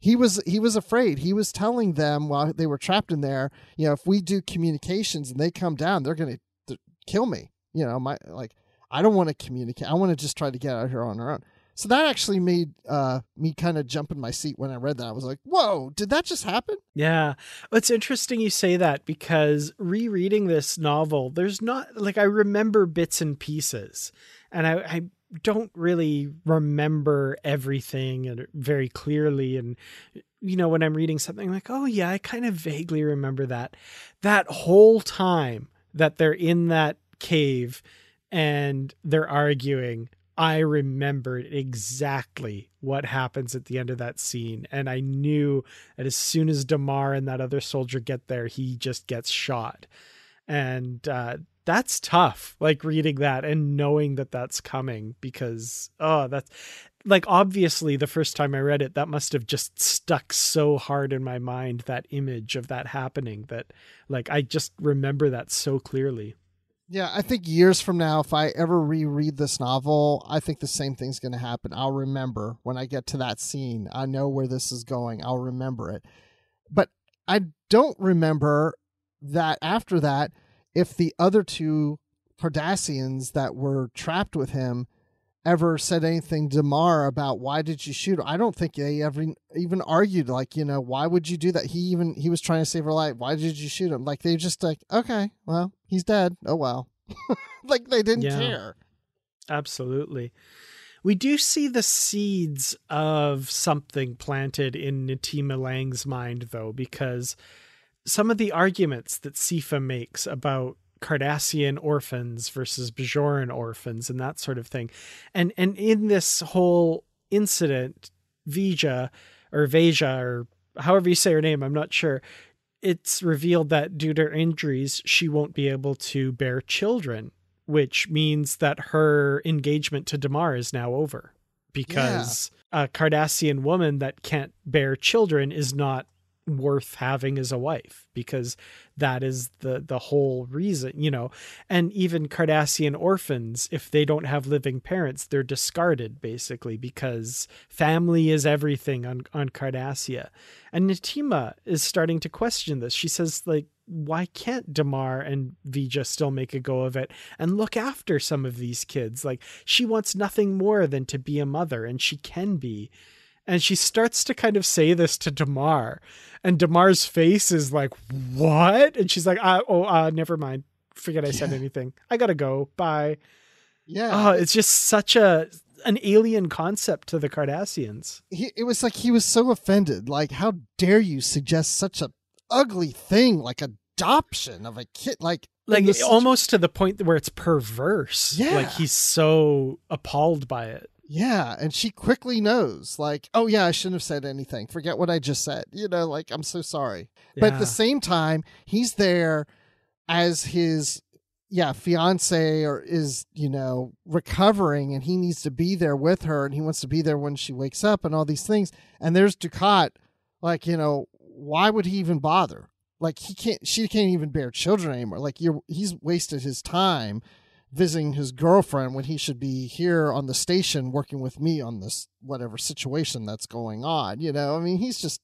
He was he was afraid. He was telling them while they were trapped in there, you know, if we do communications and they come down, they're gonna th- kill me. You know, my like I don't want to communicate. I want to just try to get out here on our own. So that actually made uh, me kind of jump in my seat when I read that. I was like, whoa, did that just happen? Yeah. It's interesting you say that because rereading this novel, there's not like I remember bits and pieces. And I, I don't really remember everything very clearly. And, you know, when I'm reading something I'm like, oh, yeah, I kind of vaguely remember that. That whole time that they're in that cave and they're arguing I remembered exactly what happens at the end of that scene. And I knew that as soon as Damar and that other soldier get there, he just gets shot. And uh, that's tough, like reading that and knowing that that's coming because, oh, that's like obviously the first time I read it, that must have just stuck so hard in my mind, that image of that happening that, like, I just remember that so clearly. Yeah, I think years from now, if I ever reread this novel, I think the same thing's going to happen. I'll remember when I get to that scene. I know where this is going. I'll remember it. But I don't remember that after that, if the other two Cardassians that were trapped with him ever said anything to Mar about why did you shoot him. I don't think they ever even argued like, you know, why would you do that? He even he was trying to save her life. Why did you shoot him? Like they just like, okay, well, he's dead. Oh well. *laughs* like they didn't yeah, care. Absolutely. We do see the seeds of something planted in Natima Lang's mind though because some of the arguments that Sifa makes about Cardassian orphans versus Bajoran orphans and that sort of thing. And and in this whole incident, Vija or Veja or however you say her name, I'm not sure. It's revealed that due to her injuries, she won't be able to bear children, which means that her engagement to Damar is now over because yeah. a Cardassian woman that can't bear children is not worth having as a wife because that is the the whole reason you know? And even cardassian orphans if they don't have living parents they're discarded basically because family is everything on on cardassia. And natima is starting to question this. She says like why can't damar and vija still make a go of it and look after some of these kids? Like she wants nothing more than to be a mother and she can be and she starts to kind of say this to Damar, and Damar's face is like, "What?" And she's like, uh, "Oh, uh, never mind. Forget I said anything. I gotta go. Bye." Yeah. Oh, it's just such a an alien concept to the Cardassians. He, it was like he was so offended. Like, how dare you suggest such a ugly thing like adoption of a kid? Like, like this- almost to the point where it's perverse. Yeah. like he's so appalled by it. Yeah, and she quickly knows, like, oh yeah, I shouldn't have said anything. Forget what I just said. You know, like I'm so sorry. But at the same time, he's there as his yeah, fiance or is, you know, recovering and he needs to be there with her and he wants to be there when she wakes up and all these things. And there's Dukat, like, you know, why would he even bother? Like he can't she can't even bear children anymore. Like you're he's wasted his time visiting his girlfriend when he should be here on the station working with me on this whatever situation that's going on. You know, I mean, he's just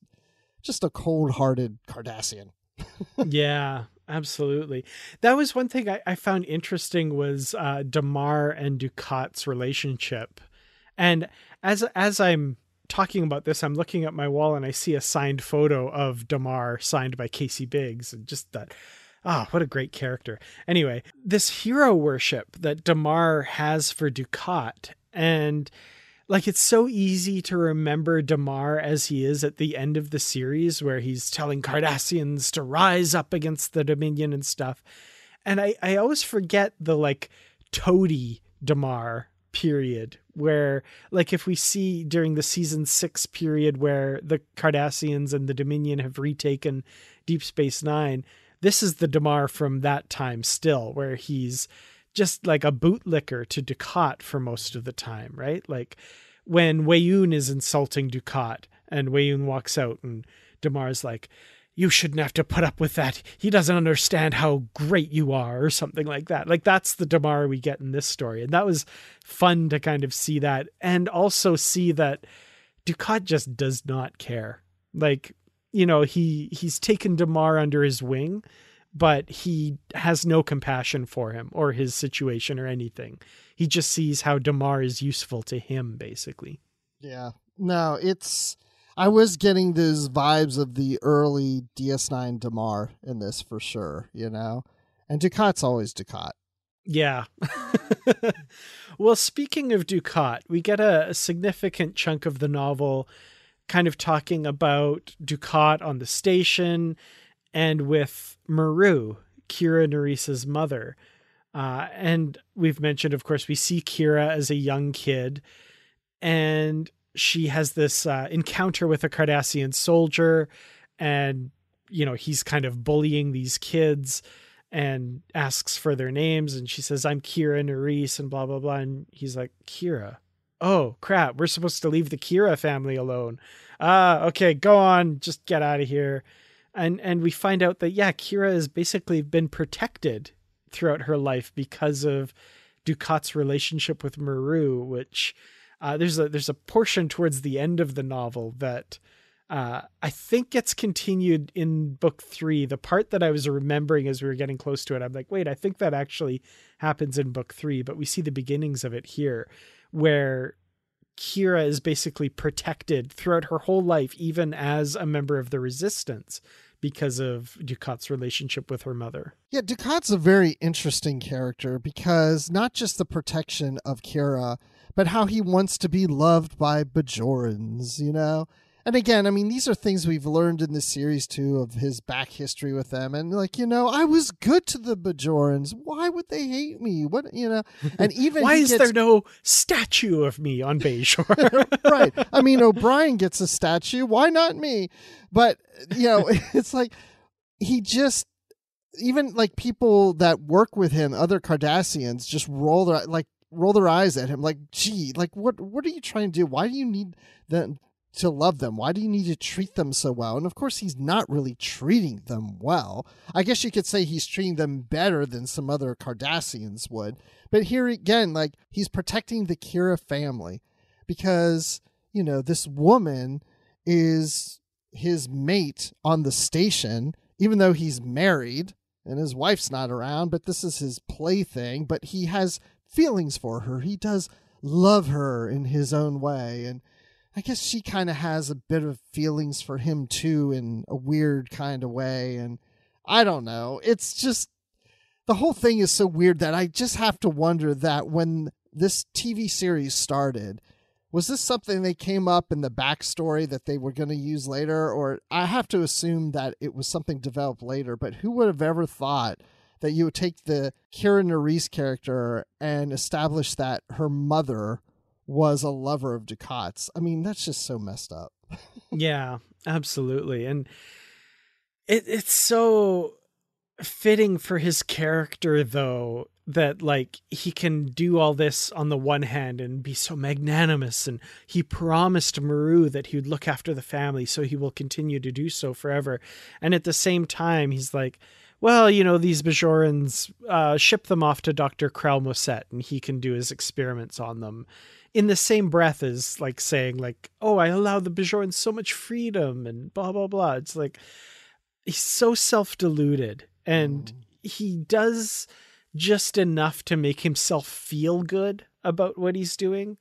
just a cold-hearted Cardassian. *laughs* yeah, absolutely. That was one thing I, I found interesting was uh, Damar and Dukat's relationship, and as as I'm talking about this, I'm looking at my wall and I see a signed photo of Damar signed by Casey Biggs, and just that. Ah, what a great character. Anyway, this hero worship that Damar has for Dukat, and like it's so easy to remember Damar as he is at the end of the series where he's telling Cardassians to rise up against the Dominion and stuff. And I, I always forget the like toady Damar period where like if we see during the season six period where the Cardassians and the Dominion have retaken Deep Space Nine, this is the Damar from that time still, where he's just like a bootlicker to Dukat for most of the time, right? Like when Weyoun is insulting Dukat and Weyoun walks out and Damar's like, you shouldn't have to put up with that. He doesn't understand how great you are, or something like that. Like that's the Damar we get in this story. And that was fun to kind of see that and also see that Dukat just does not care. Like, you know, he he's taken Damar under his wing, but he has no compassion for him or his situation or anything. He just sees how Damar is useful to him, basically. Yeah. No, it's I was getting those vibes of the early DS9 Damar in this for sure, you know. And Dukat's always Dukat. Yeah. *laughs* well, speaking of Dukat, we get a, a significant chunk of the novel kind of talking about Dukat on the station and with Meru, Kira Nerys's mother. Uh, and we've mentioned, of course, we see Kira as a young kid, and she has this uh, encounter with a Cardassian soldier, and you know he's kind of bullying these kids, and asks for their names, and she says, "I'm Kira Nerys," and blah blah blah, and he's like, "Kira." Oh crap! We're supposed to leave the Kira family alone. Ah, okay, go on, just get out of here and and we find out that yeah, Kira has basically been protected throughout her life because of Dukat's relationship with Meru, which uh, there's a there's a portion towards the end of the novel that uh, I think gets continued in book three. The part that I was remembering as we were getting close to it, I'm like, wait, I think that actually happens in book three, but we see the beginnings of it here, where Kira is basically protected throughout her whole life, even as a member of the resistance, because of Dukat's relationship with her mother. Yeah, Dukat's a very interesting character because not just the protection of Kira, but how he wants to be loved by Bajorans, you know? And again, I mean, these are things we've learned in the series too of his back history with them. And like, you know, I was good to the Bajorans. Why would they hate me? What, you know? And *laughs* even Why is gets- there no statue of me on Bajor? *laughs* *laughs* right. I mean, O'Brien gets a statue. Why not me? But, you know, it's like he just, even like people that work with him, other Cardassians, just roll their, like, roll their eyes at him like gee like what what are you trying to do why do you need them to love them? Why do you need to treat them so well? And of course he's not really treating them well. I guess you could say he's treating them better than some other cardassians would. But here again like he's protecting the kira family because you know this woman is his mate on the station even though he's married and his wife's not around but this is his plaything but he has feelings for her. He does love her in his own way. And i guess she kind of has a bit of feelings for him too in a weird kind of way and i don't know. It's just the whole thing is so weird that i just have to wonder that when this tv series started was this something they came up in the backstory that they were going to use later? Or i have to assume that it was something developed later but who would have ever thought that you would take the Kira Nerys character and establish that her mother was a lover of Dukats. I mean, that's just so messed up. *laughs* yeah, absolutely. And it it's so fitting for his character though that like he can do all this on the one hand and be so magnanimous and he promised Meru that he would look after the family so he will continue to do so forever and at the same time he's like well you know these Bajorans uh, ship them off to Dr. Crell Moset and he can do his experiments on them in the same breath as like saying like oh I allow the Bajorans so much freedom and blah blah blah. It's like he's so self-deluded and mm. he does just enough to make himself feel good about what he's doing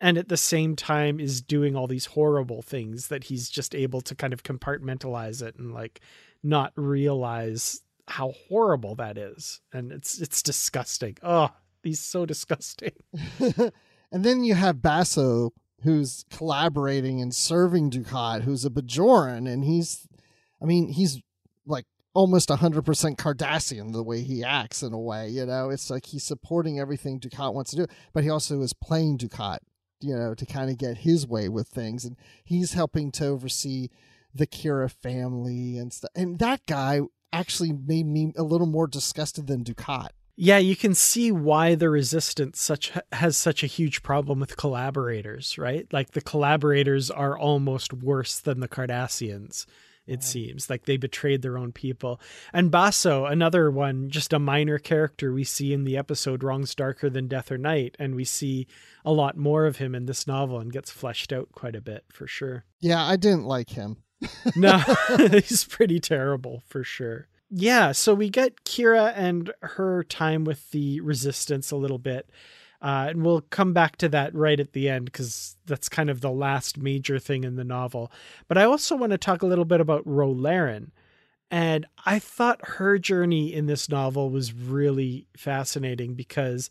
and at the same time is doing all these horrible things that he's just able to kind of compartmentalize it and like not realize how horrible that is. And it's it's disgusting. Oh he's so *laughs* disgusting *laughs* and then you have basso who's collaborating and serving Dukat, who's a bajoran and he's i mean he's like almost 100% Cardassian the way he acts in a way, you know. It's like he's supporting everything Dukat wants to do, but he also is playing Dukat, you know, to kind of get his way with things and he's helping to oversee the Kira family and stuff. And that guy actually made me a little more disgusted than Dukat. Yeah, you can see why the resistance such has such a huge problem with collaborators, right? Like the collaborators are almost worse than the Cardassians it seems like they betrayed their own people. And Basso, another one, just a minor character we see in the episode Wrongs Darker Than Death or Night, and we see a lot more of him in this novel and gets fleshed out quite a bit for sure. Yeah, I didn't like him. no, *laughs* *laughs* he's pretty terrible for sure. Yeah, so we get Kira and her time with the resistance a little bit. Uh, and we'll come back to that right at the end because that's kind of the last major thing in the novel. But I also want to talk a little bit about Ro Laren. And I thought her journey in this novel was really fascinating because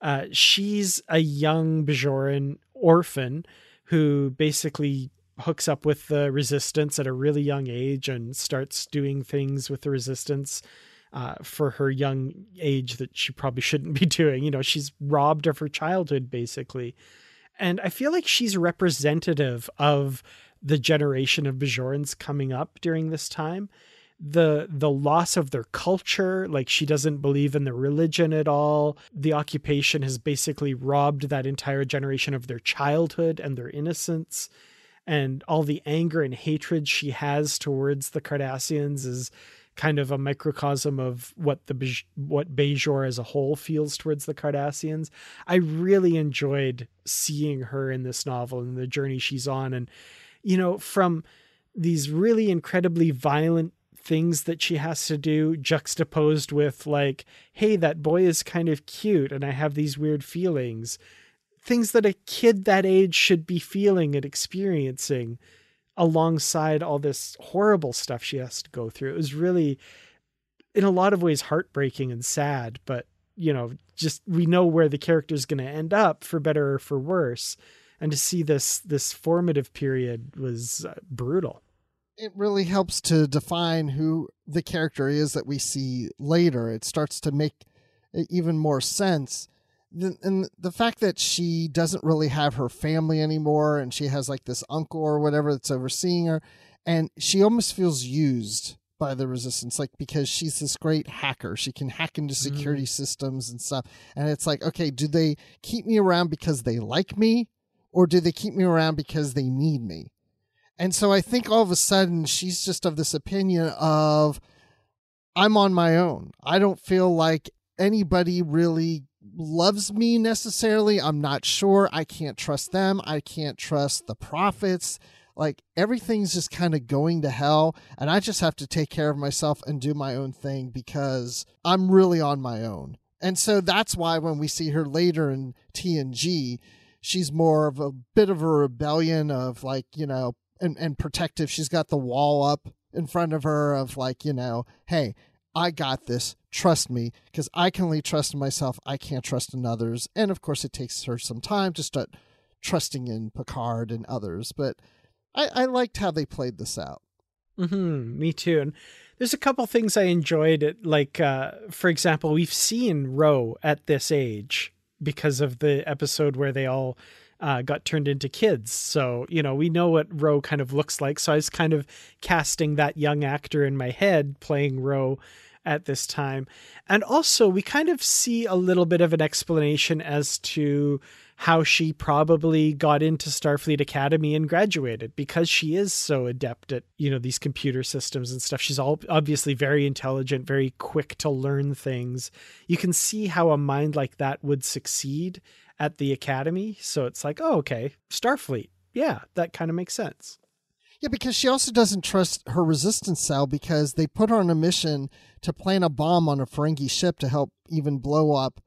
uh, she's a young Bajoran orphan who basically hooks up with the resistance at a really young age and starts doing things with the resistance uh, for her young age that she probably shouldn't be *laughs* doing. You know, she's robbed of her childhood basically. And I feel like she's representative of the generation of Bajorans coming up during this time. The the loss of their culture, like she doesn't believe in the religion at all. The occupation has basically robbed that entire generation of their childhood and their innocence. And all the anger and hatred she has towards the Cardassians is kind of a microcosm of what the what Bajor as a whole feels towards the Cardassians. I really enjoyed seeing her in this novel and the journey she's on, and you know, from these really incredibly violent things that she has to do juxtaposed with like hey that boy is kind of cute and i have these weird feelings things that a kid that age should be feeling and experiencing alongside all this horrible stuff she has to go through. It was really, in a lot of ways, heartbreaking and sad, but you know, just we know where the character is going to end up for better or for worse. And to see this this formative period was uh, brutal. It really helps to define who the character is that we see later. It starts to make even more sense the, and the fact that she doesn't really have her family anymore and she has like this uncle or whatever that's overseeing her and she almost feels used by the resistance like because she's this great hacker. She can hack into security mm. systems and stuff. And it's like okay do they keep me around because they like me or do they keep me around because they need me? And so i think all of a sudden she's just of this opinion of i'm on my own. I don't feel like anybody really loves me necessarily. I'm not sure. I can't trust them. I can't trust the prophets. Like everything's just kind of going to hell. And I just have to take care of myself and do my own thing because I'm really on my own. And so that's why when we see her later in TNG, she's more of a bit of a rebellion of like, you know, and, and protective. She's got the wall up in front of her of like, you know, hey, I got this. Trust me, because I can only trust in myself. I can't trust in others. And of course, it takes her some time to start trusting in Picard and others. But I, I liked how they played this out. Mm-hmm, me too. And there's a couple things I enjoyed. Like, uh, for example, we've seen Ro at this age because of the episode where they all uh, got turned into kids. So, you know, we know what Ro kind of looks like. So I was kind of casting that young actor in my head playing Ro at this time. And also, we kind of see a little bit of an explanation as to how she probably got into Starfleet Academy and graduated because she is so adept at, you know, these computer systems and stuff. She's all obviously very intelligent, very quick to learn things. You can see how a mind like that would succeed at the academy. So it's like, oh, okay, Starfleet. Yeah, that kind of makes sense. Yeah, because she also doesn't trust her resistance cell because they put her on a mission to plant a bomb on a Ferengi ship to help even blow up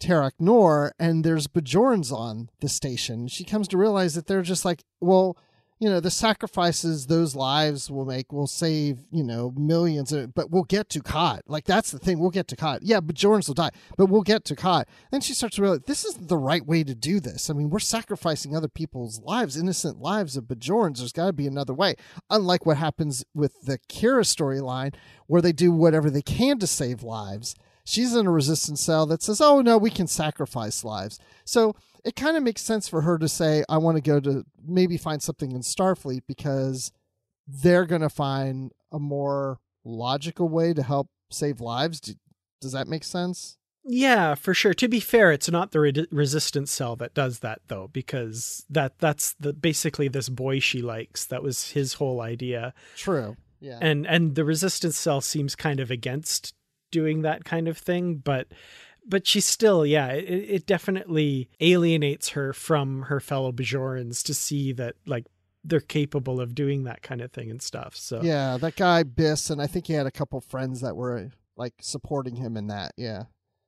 Terok Nor, and there's Bajorans on the station. She comes to realize that they're just like, well, you know, the sacrifices those lives will make will save, you know, millions, of, but we'll get to Khat. Like, that's the thing. We'll get to Khat. Yeah, Bajorans will die, but we'll get to Khat. Then she starts to realize this isn't the right way to do this. I mean, we're sacrificing other people's lives, innocent lives of Bajorans. There's got to be another way. Unlike what happens with the Kira storyline, where they do whatever they can to save lives she's in a resistance cell that says, "Oh no, we can sacrifice lives." So it kind of makes sense for her to say, "I want to go to maybe find something in Starfleet because they're going to find a more logical way to help save lives." does that make sense? Yeah, for sure. To be fair, it's not the re- resistance cell that does that though, because that that's the basically this boy she likes. That was his whole idea. True. Yeah. And and the resistance cell seems kind of against doing that kind of thing, but but she's still, yeah, it, it definitely alienates her from her fellow Bajorans to see that like they're capable of doing that kind of thing and stuff. So yeah, that guy Biss, and I think he had a couple friends that were like supporting him in that. Yeah.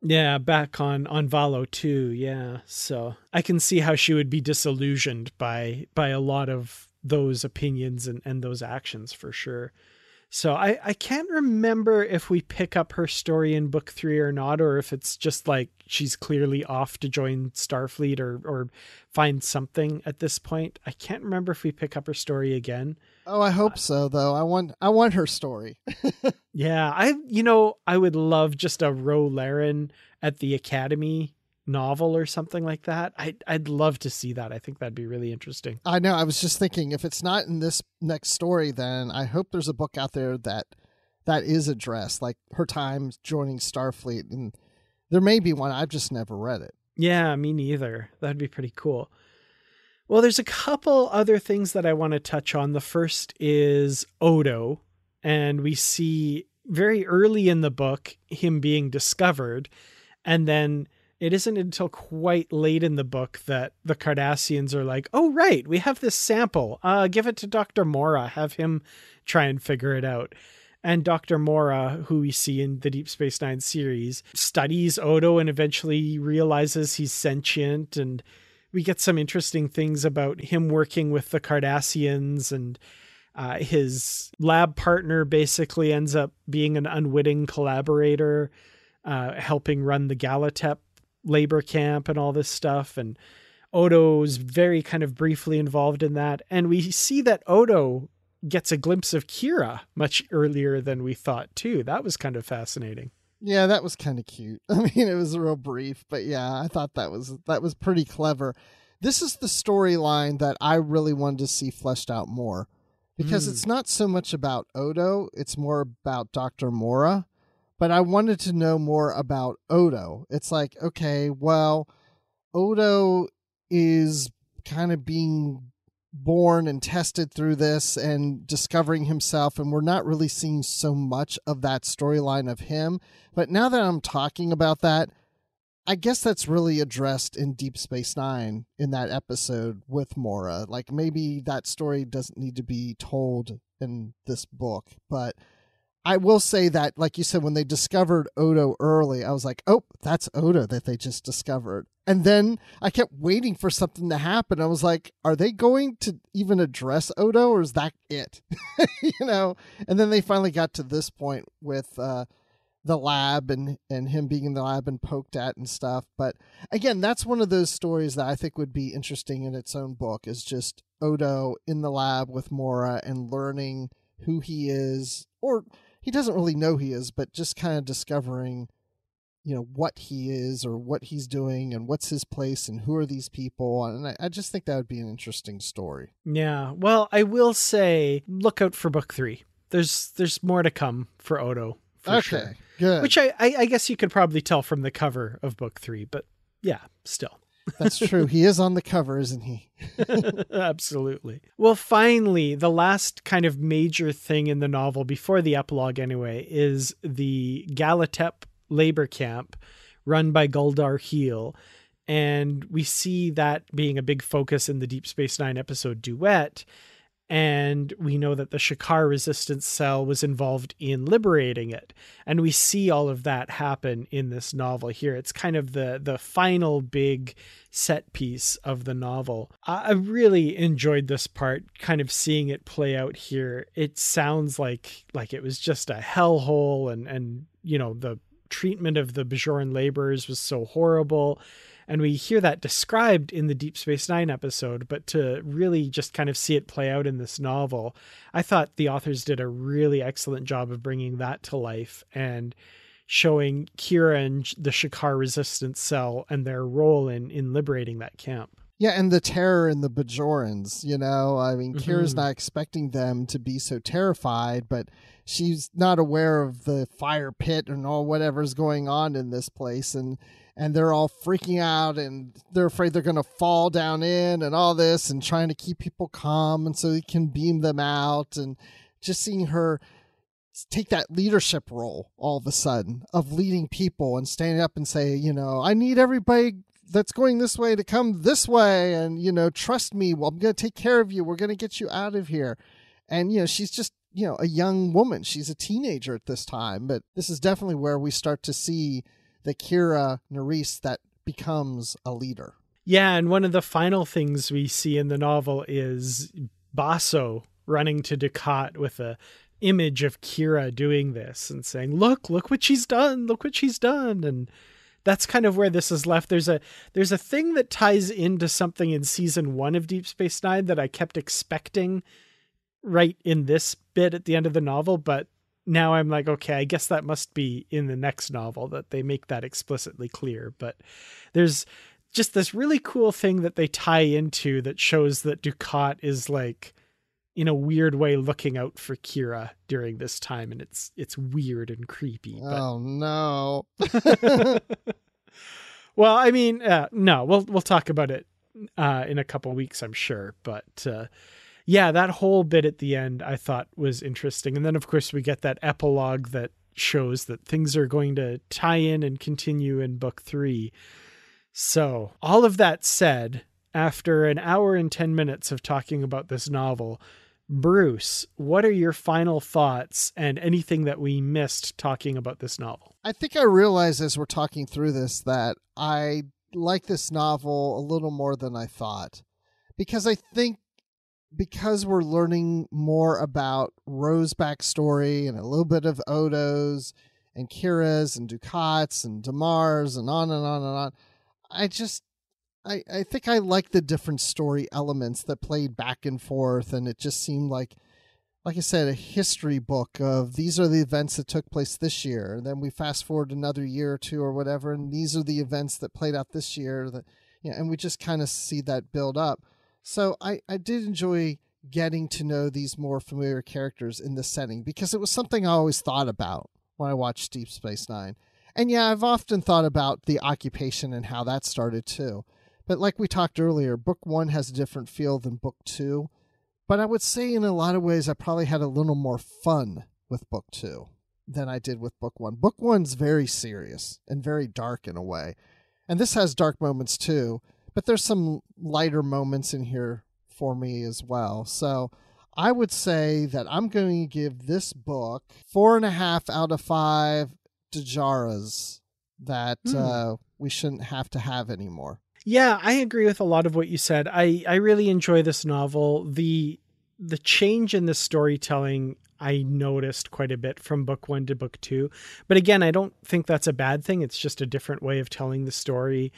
Yeah, back on on Valo too. Yeah, so I can see how she would be disillusioned by by a lot of those opinions and and those actions for sure. So I, I can't remember if we pick up her story in book three or not, or if it's just like she's clearly off to join Starfleet or or find something at this point. I can't remember if we pick up her story again. Oh, I hope uh, so though. I want I want her story. *laughs* yeah, I you know, I would love just a Ro Laren at the Academy novel or something like that. I'd, I'd love to see that. I think that'd be really interesting. I know. I was just thinking if it's not in this next story, then I hope there's a book out there that that is addressed, like her time joining Starfleet. And there may be one. I've just never read it. Yeah, me neither. That'd be pretty cool. Well, there's a couple other things that I want to touch on. The first is Odo, and we see very early in the book him being discovered, and then it isn't until quite late in the book that the Cardassians are like, "Oh right, we have this sample. Uh, give it to Doctor Mora. Have him try and figure it out." And Dr. Mora, who we see in the Deep Space Nine series, studies Odo and eventually realizes he's sentient. And we get some interesting things about him working with the Cardassians. And uh, his lab partner basically ends up being an unwitting collaborator, uh, helping run the Gallitep labor camp and all this stuff. And Odo's very kind of briefly involved in that. And we see that Odo gets a glimpse of Kira much earlier than we thought, too. That was kind of fascinating. Yeah, that was kind of cute. *laughs* I mean, it was real brief, but yeah, I thought that was that was pretty clever. This is the storyline that I really wanted to see fleshed out more because mm. it's not so much about Odo, it's more about Dr. Mora but I wanted to know more about Odo. It's like, okay, well, Odo is kind of being born and tested through this and discovering himself and we're not really seeing so much of that storyline of him but now that i'm talking about that i guess that's really addressed in deep space nine in that episode with mora like maybe that story doesn't need to be told in this book but I will say that, like you said, when they discovered Odo early, I was like, oh, that's Odo that they just discovered. And then I kept waiting for something to happen. I was like, are they going to even address Odo or is that it? *laughs* you know? And then they finally got to this point with uh, the lab and, and him being in the lab and poked at and stuff. But again, that's one of those stories that I think would be interesting in its own book is just Odo in the lab with Mora and learning who he is, or he doesn't really know he is, but just kind of discovering, you know, what he is or what he's doing and what's his place and who are these people. And I, I just think that would be an interesting story. Yeah. Well, I will say, look out for book three. There's there's more to come for Odo. For okay, sure. good. Which I, I I guess you could probably tell from the cover of book three, but yeah, still. That's true. He is on the cover, isn't he? *laughs* Absolutely. Well, finally, the last kind of major thing in the novel, before the epilogue anyway, is the Gallitep labor camp run by Gul Darhe'el. And we see that being a big focus in the Deep Space Nine episode Duet and we know that the Shakaar resistance cell was involved in liberating it. And we see all of that happen in this novel here. It's kind of the the final big set piece of the novel. I really enjoyed this part, kind of seeing it play out here. It sounds like like it was just a hellhole and and you know the treatment of the Bajoran laborers was so horrible and we hear that described in the Deep Space Nine episode, but to really just kind of see it play out in this novel, I thought the authors did a really excellent job of bringing that to life and showing Kira and the Shakaar resistance cell and their role in in liberating that camp. Yeah, and the terror in the Bajorans, you know, I mean, mm-hmm. Kira's not expecting them to be so terrified, but she's not aware of the fire pit and all whatever's going on in this place and and they're all freaking out and they're afraid they're going to fall down in and all this and trying to keep people calm and so he can beam them out and just seeing her take that leadership role all of a sudden of leading people and standing up and say you know i need everybody that's going this way to come this way and you know trust me well, i'm going to take care of you we're going to get you out of here and you know she's just you know a young woman she's a teenager at this time but this is definitely where we start to see the Kira Nerys that becomes a leader. Yeah, and one of the final things we see in the novel is basso running to Dukat with a image of Kira doing this and saying, "Look, look what she's done. Look what she's done." And that's kind of where this is left. There's a there's a thing that ties into something in season 1 of Deep Space 9 that I kept expecting right in this bit at the end of the novel, but now I'm like, okay, I guess that must be in the next novel that they make that explicitly clear. But there's just this really cool thing that they tie into that shows that Dukat is like in a weird way looking out for Kira during this time and it's it's weird and creepy. But... Oh no. *laughs* well, I mean, uh, no, we'll we'll talk about it uh, in a couple weeks, I'm sure, but uh, yeah, that whole bit at the end I thought was interesting. And then, of course, we get that epilogue that shows that things are going to tie in and continue in book three. So, all of that said, after an hour and 10 minutes of talking about this novel, Bruce, what are your final thoughts and anything that we missed talking about this novel? I think I realized as we're talking through this that I like this novel a little more than I thought because I think because we're learning more about Ro's backstory and a little bit of Odo's and Kira's and Dukat's and Damar's and on and on and on, I just I, I think I like the different story elements that played back and forth and it just seemed like like I said, a history book of these are the events that took place this year. And then we fast forward another year or two or whatever, and these are the events that played out this year that yeah, and we just kind of see that build up. So I, I did enjoy getting to know these more familiar characters in this setting because it was something I always thought about when I watched Deep Space Nine. And yeah, I've often thought about the occupation and how that started too. But like we talked earlier, book one has a different feel than book two. But I would say in a lot of ways, I probably had a little more fun with book two than I did with book one. Book one's very serious and very dark in a way. And this has dark moments too but there's some lighter moments in here for me as well. So I would say that I'm going to give this book four and a half out of five D'jarras that mm. uh, we shouldn't have to have anymore. Yeah, I agree with a lot of what you said. I, I really enjoy this novel. The the change in the storytelling I noticed quite a bit from book one to book two. But again, I don't think that's a bad thing. It's just a different way of telling the story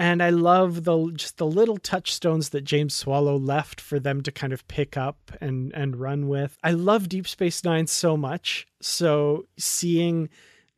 and I love the just the little touchstones that James Swallow left for them to kind of pick up and and run with. I love Deep Space 9 so much. So seeing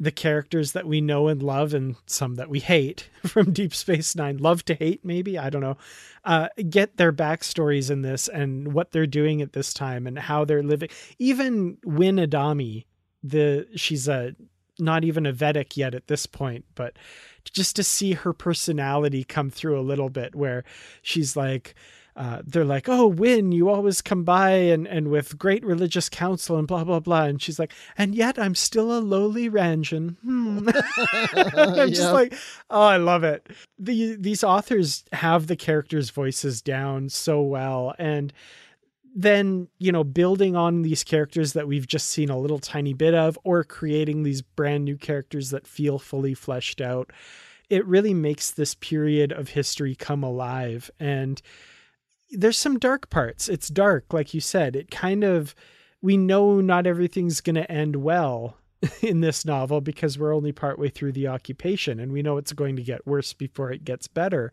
the characters that we know and love and some that we hate *laughs* from Deep Space Nine, love to hate, maybe, I don't know, uh, get their backstories in this and what they're doing at this time and how they're living. Even Winn Adami, the she's a not even a Vedek yet at this point, but just to see her personality come through a little bit where she's like, uh, they're like, "Oh, Winn, you always come by and and with great religious counsel and blah blah blah," and she's like, "And yet I'm still a lowly Ranjen." Hmm. *laughs* I'm just Yeah. like, oh, I love it. The these authors have the characters' voices down so well, and then you know building on these characters that we've just seen a little tiny bit of or creating these brand new characters that feel fully fleshed out it really makes this period of history come alive and there's some dark parts. It's dark like you said. It kind of we know not everything's going to end well *laughs* in this novel because we're only partway through the occupation and we know it's going to get worse before it gets better.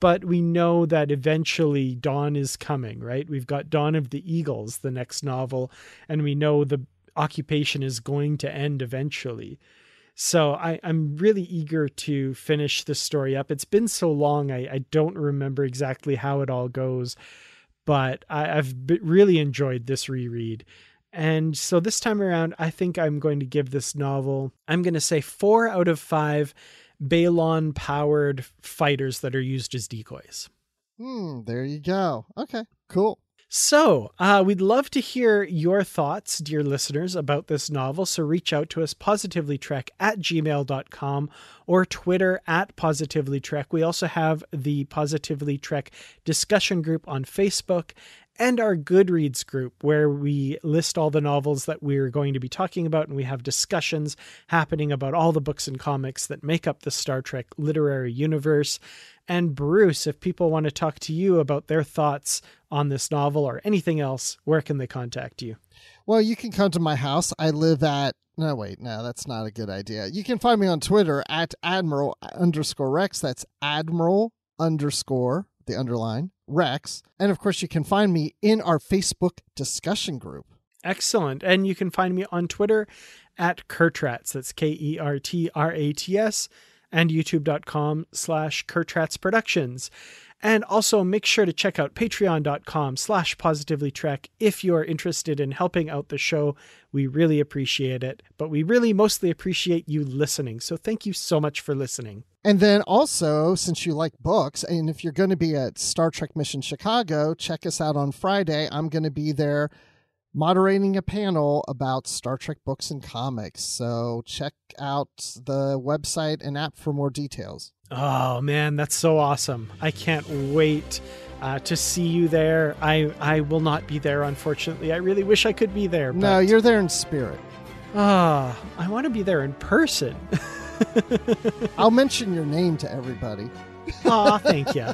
But we know that eventually dawn is coming right? We've got dawn of the eagles the next novel and we know the occupation is going to end eventually so I, I'm really eager to finish this story up. It's been so long, I, I don't remember exactly how it all goes, but I, I've really enjoyed this reread. And so this time around, I think I'm going to give this novel, I'm going to say four out of five Balon powered fighters that are used as decoys. Hmm, there you go. Okay, cool. So, uh, we'd love to hear your thoughts, dear listeners, about this novel. So, reach out to us positivelytrek at gmail.com or Twitter at positivelytrek. We also have the Positively Trek discussion group on Facebook and our Goodreads group, where we list all the novels that we're going to be talking about, and we have discussions happening about all the books and comics that make up the Star Trek literary universe. And Bruce, if people want to talk to you about their thoughts on this novel or anything else, where can they contact you? Well, you can come to my house. I live at. No, wait, no, that's not a good idea. You can find me on Twitter at Admiral underscore Rex. That's Admiral underscore, the underline, Rex. And of course, you can find me in our Facebook discussion group. Excellent. And you can find me on Twitter at Kertrats. That's K E R T R A T S and youtube.com slash Kertrats Productions. And also make sure to check out patreon.com slash positivelytrek if you are interested in helping out the show. We really appreciate it, but we really mostly appreciate you listening. So thank you so much for listening. And then also, since you like books, and if you're going to be at Star Trek Mission Chicago, check us out on Friday. I'm going to be there moderating a panel about Star Trek books and comics. So check out the website and app for more details. Oh man, that's so awesome. I can't wait uh, to see you there. I, I will not be there, unfortunately. I really wish I could be there. But, No, you're there in spirit. Ah, I want to be there in person. *laughs* I'll mention your name to everybody. Aw, thank you.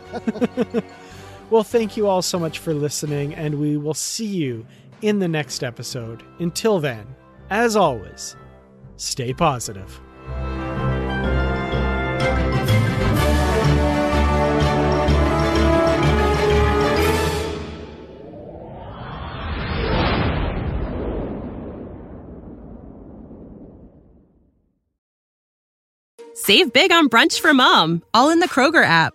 *laughs* *laughs* well, thank you all so much for listening, and we will see you in the next episode. Until then, as always, stay positive. Save big on brunch for mom, all in the Kroger app.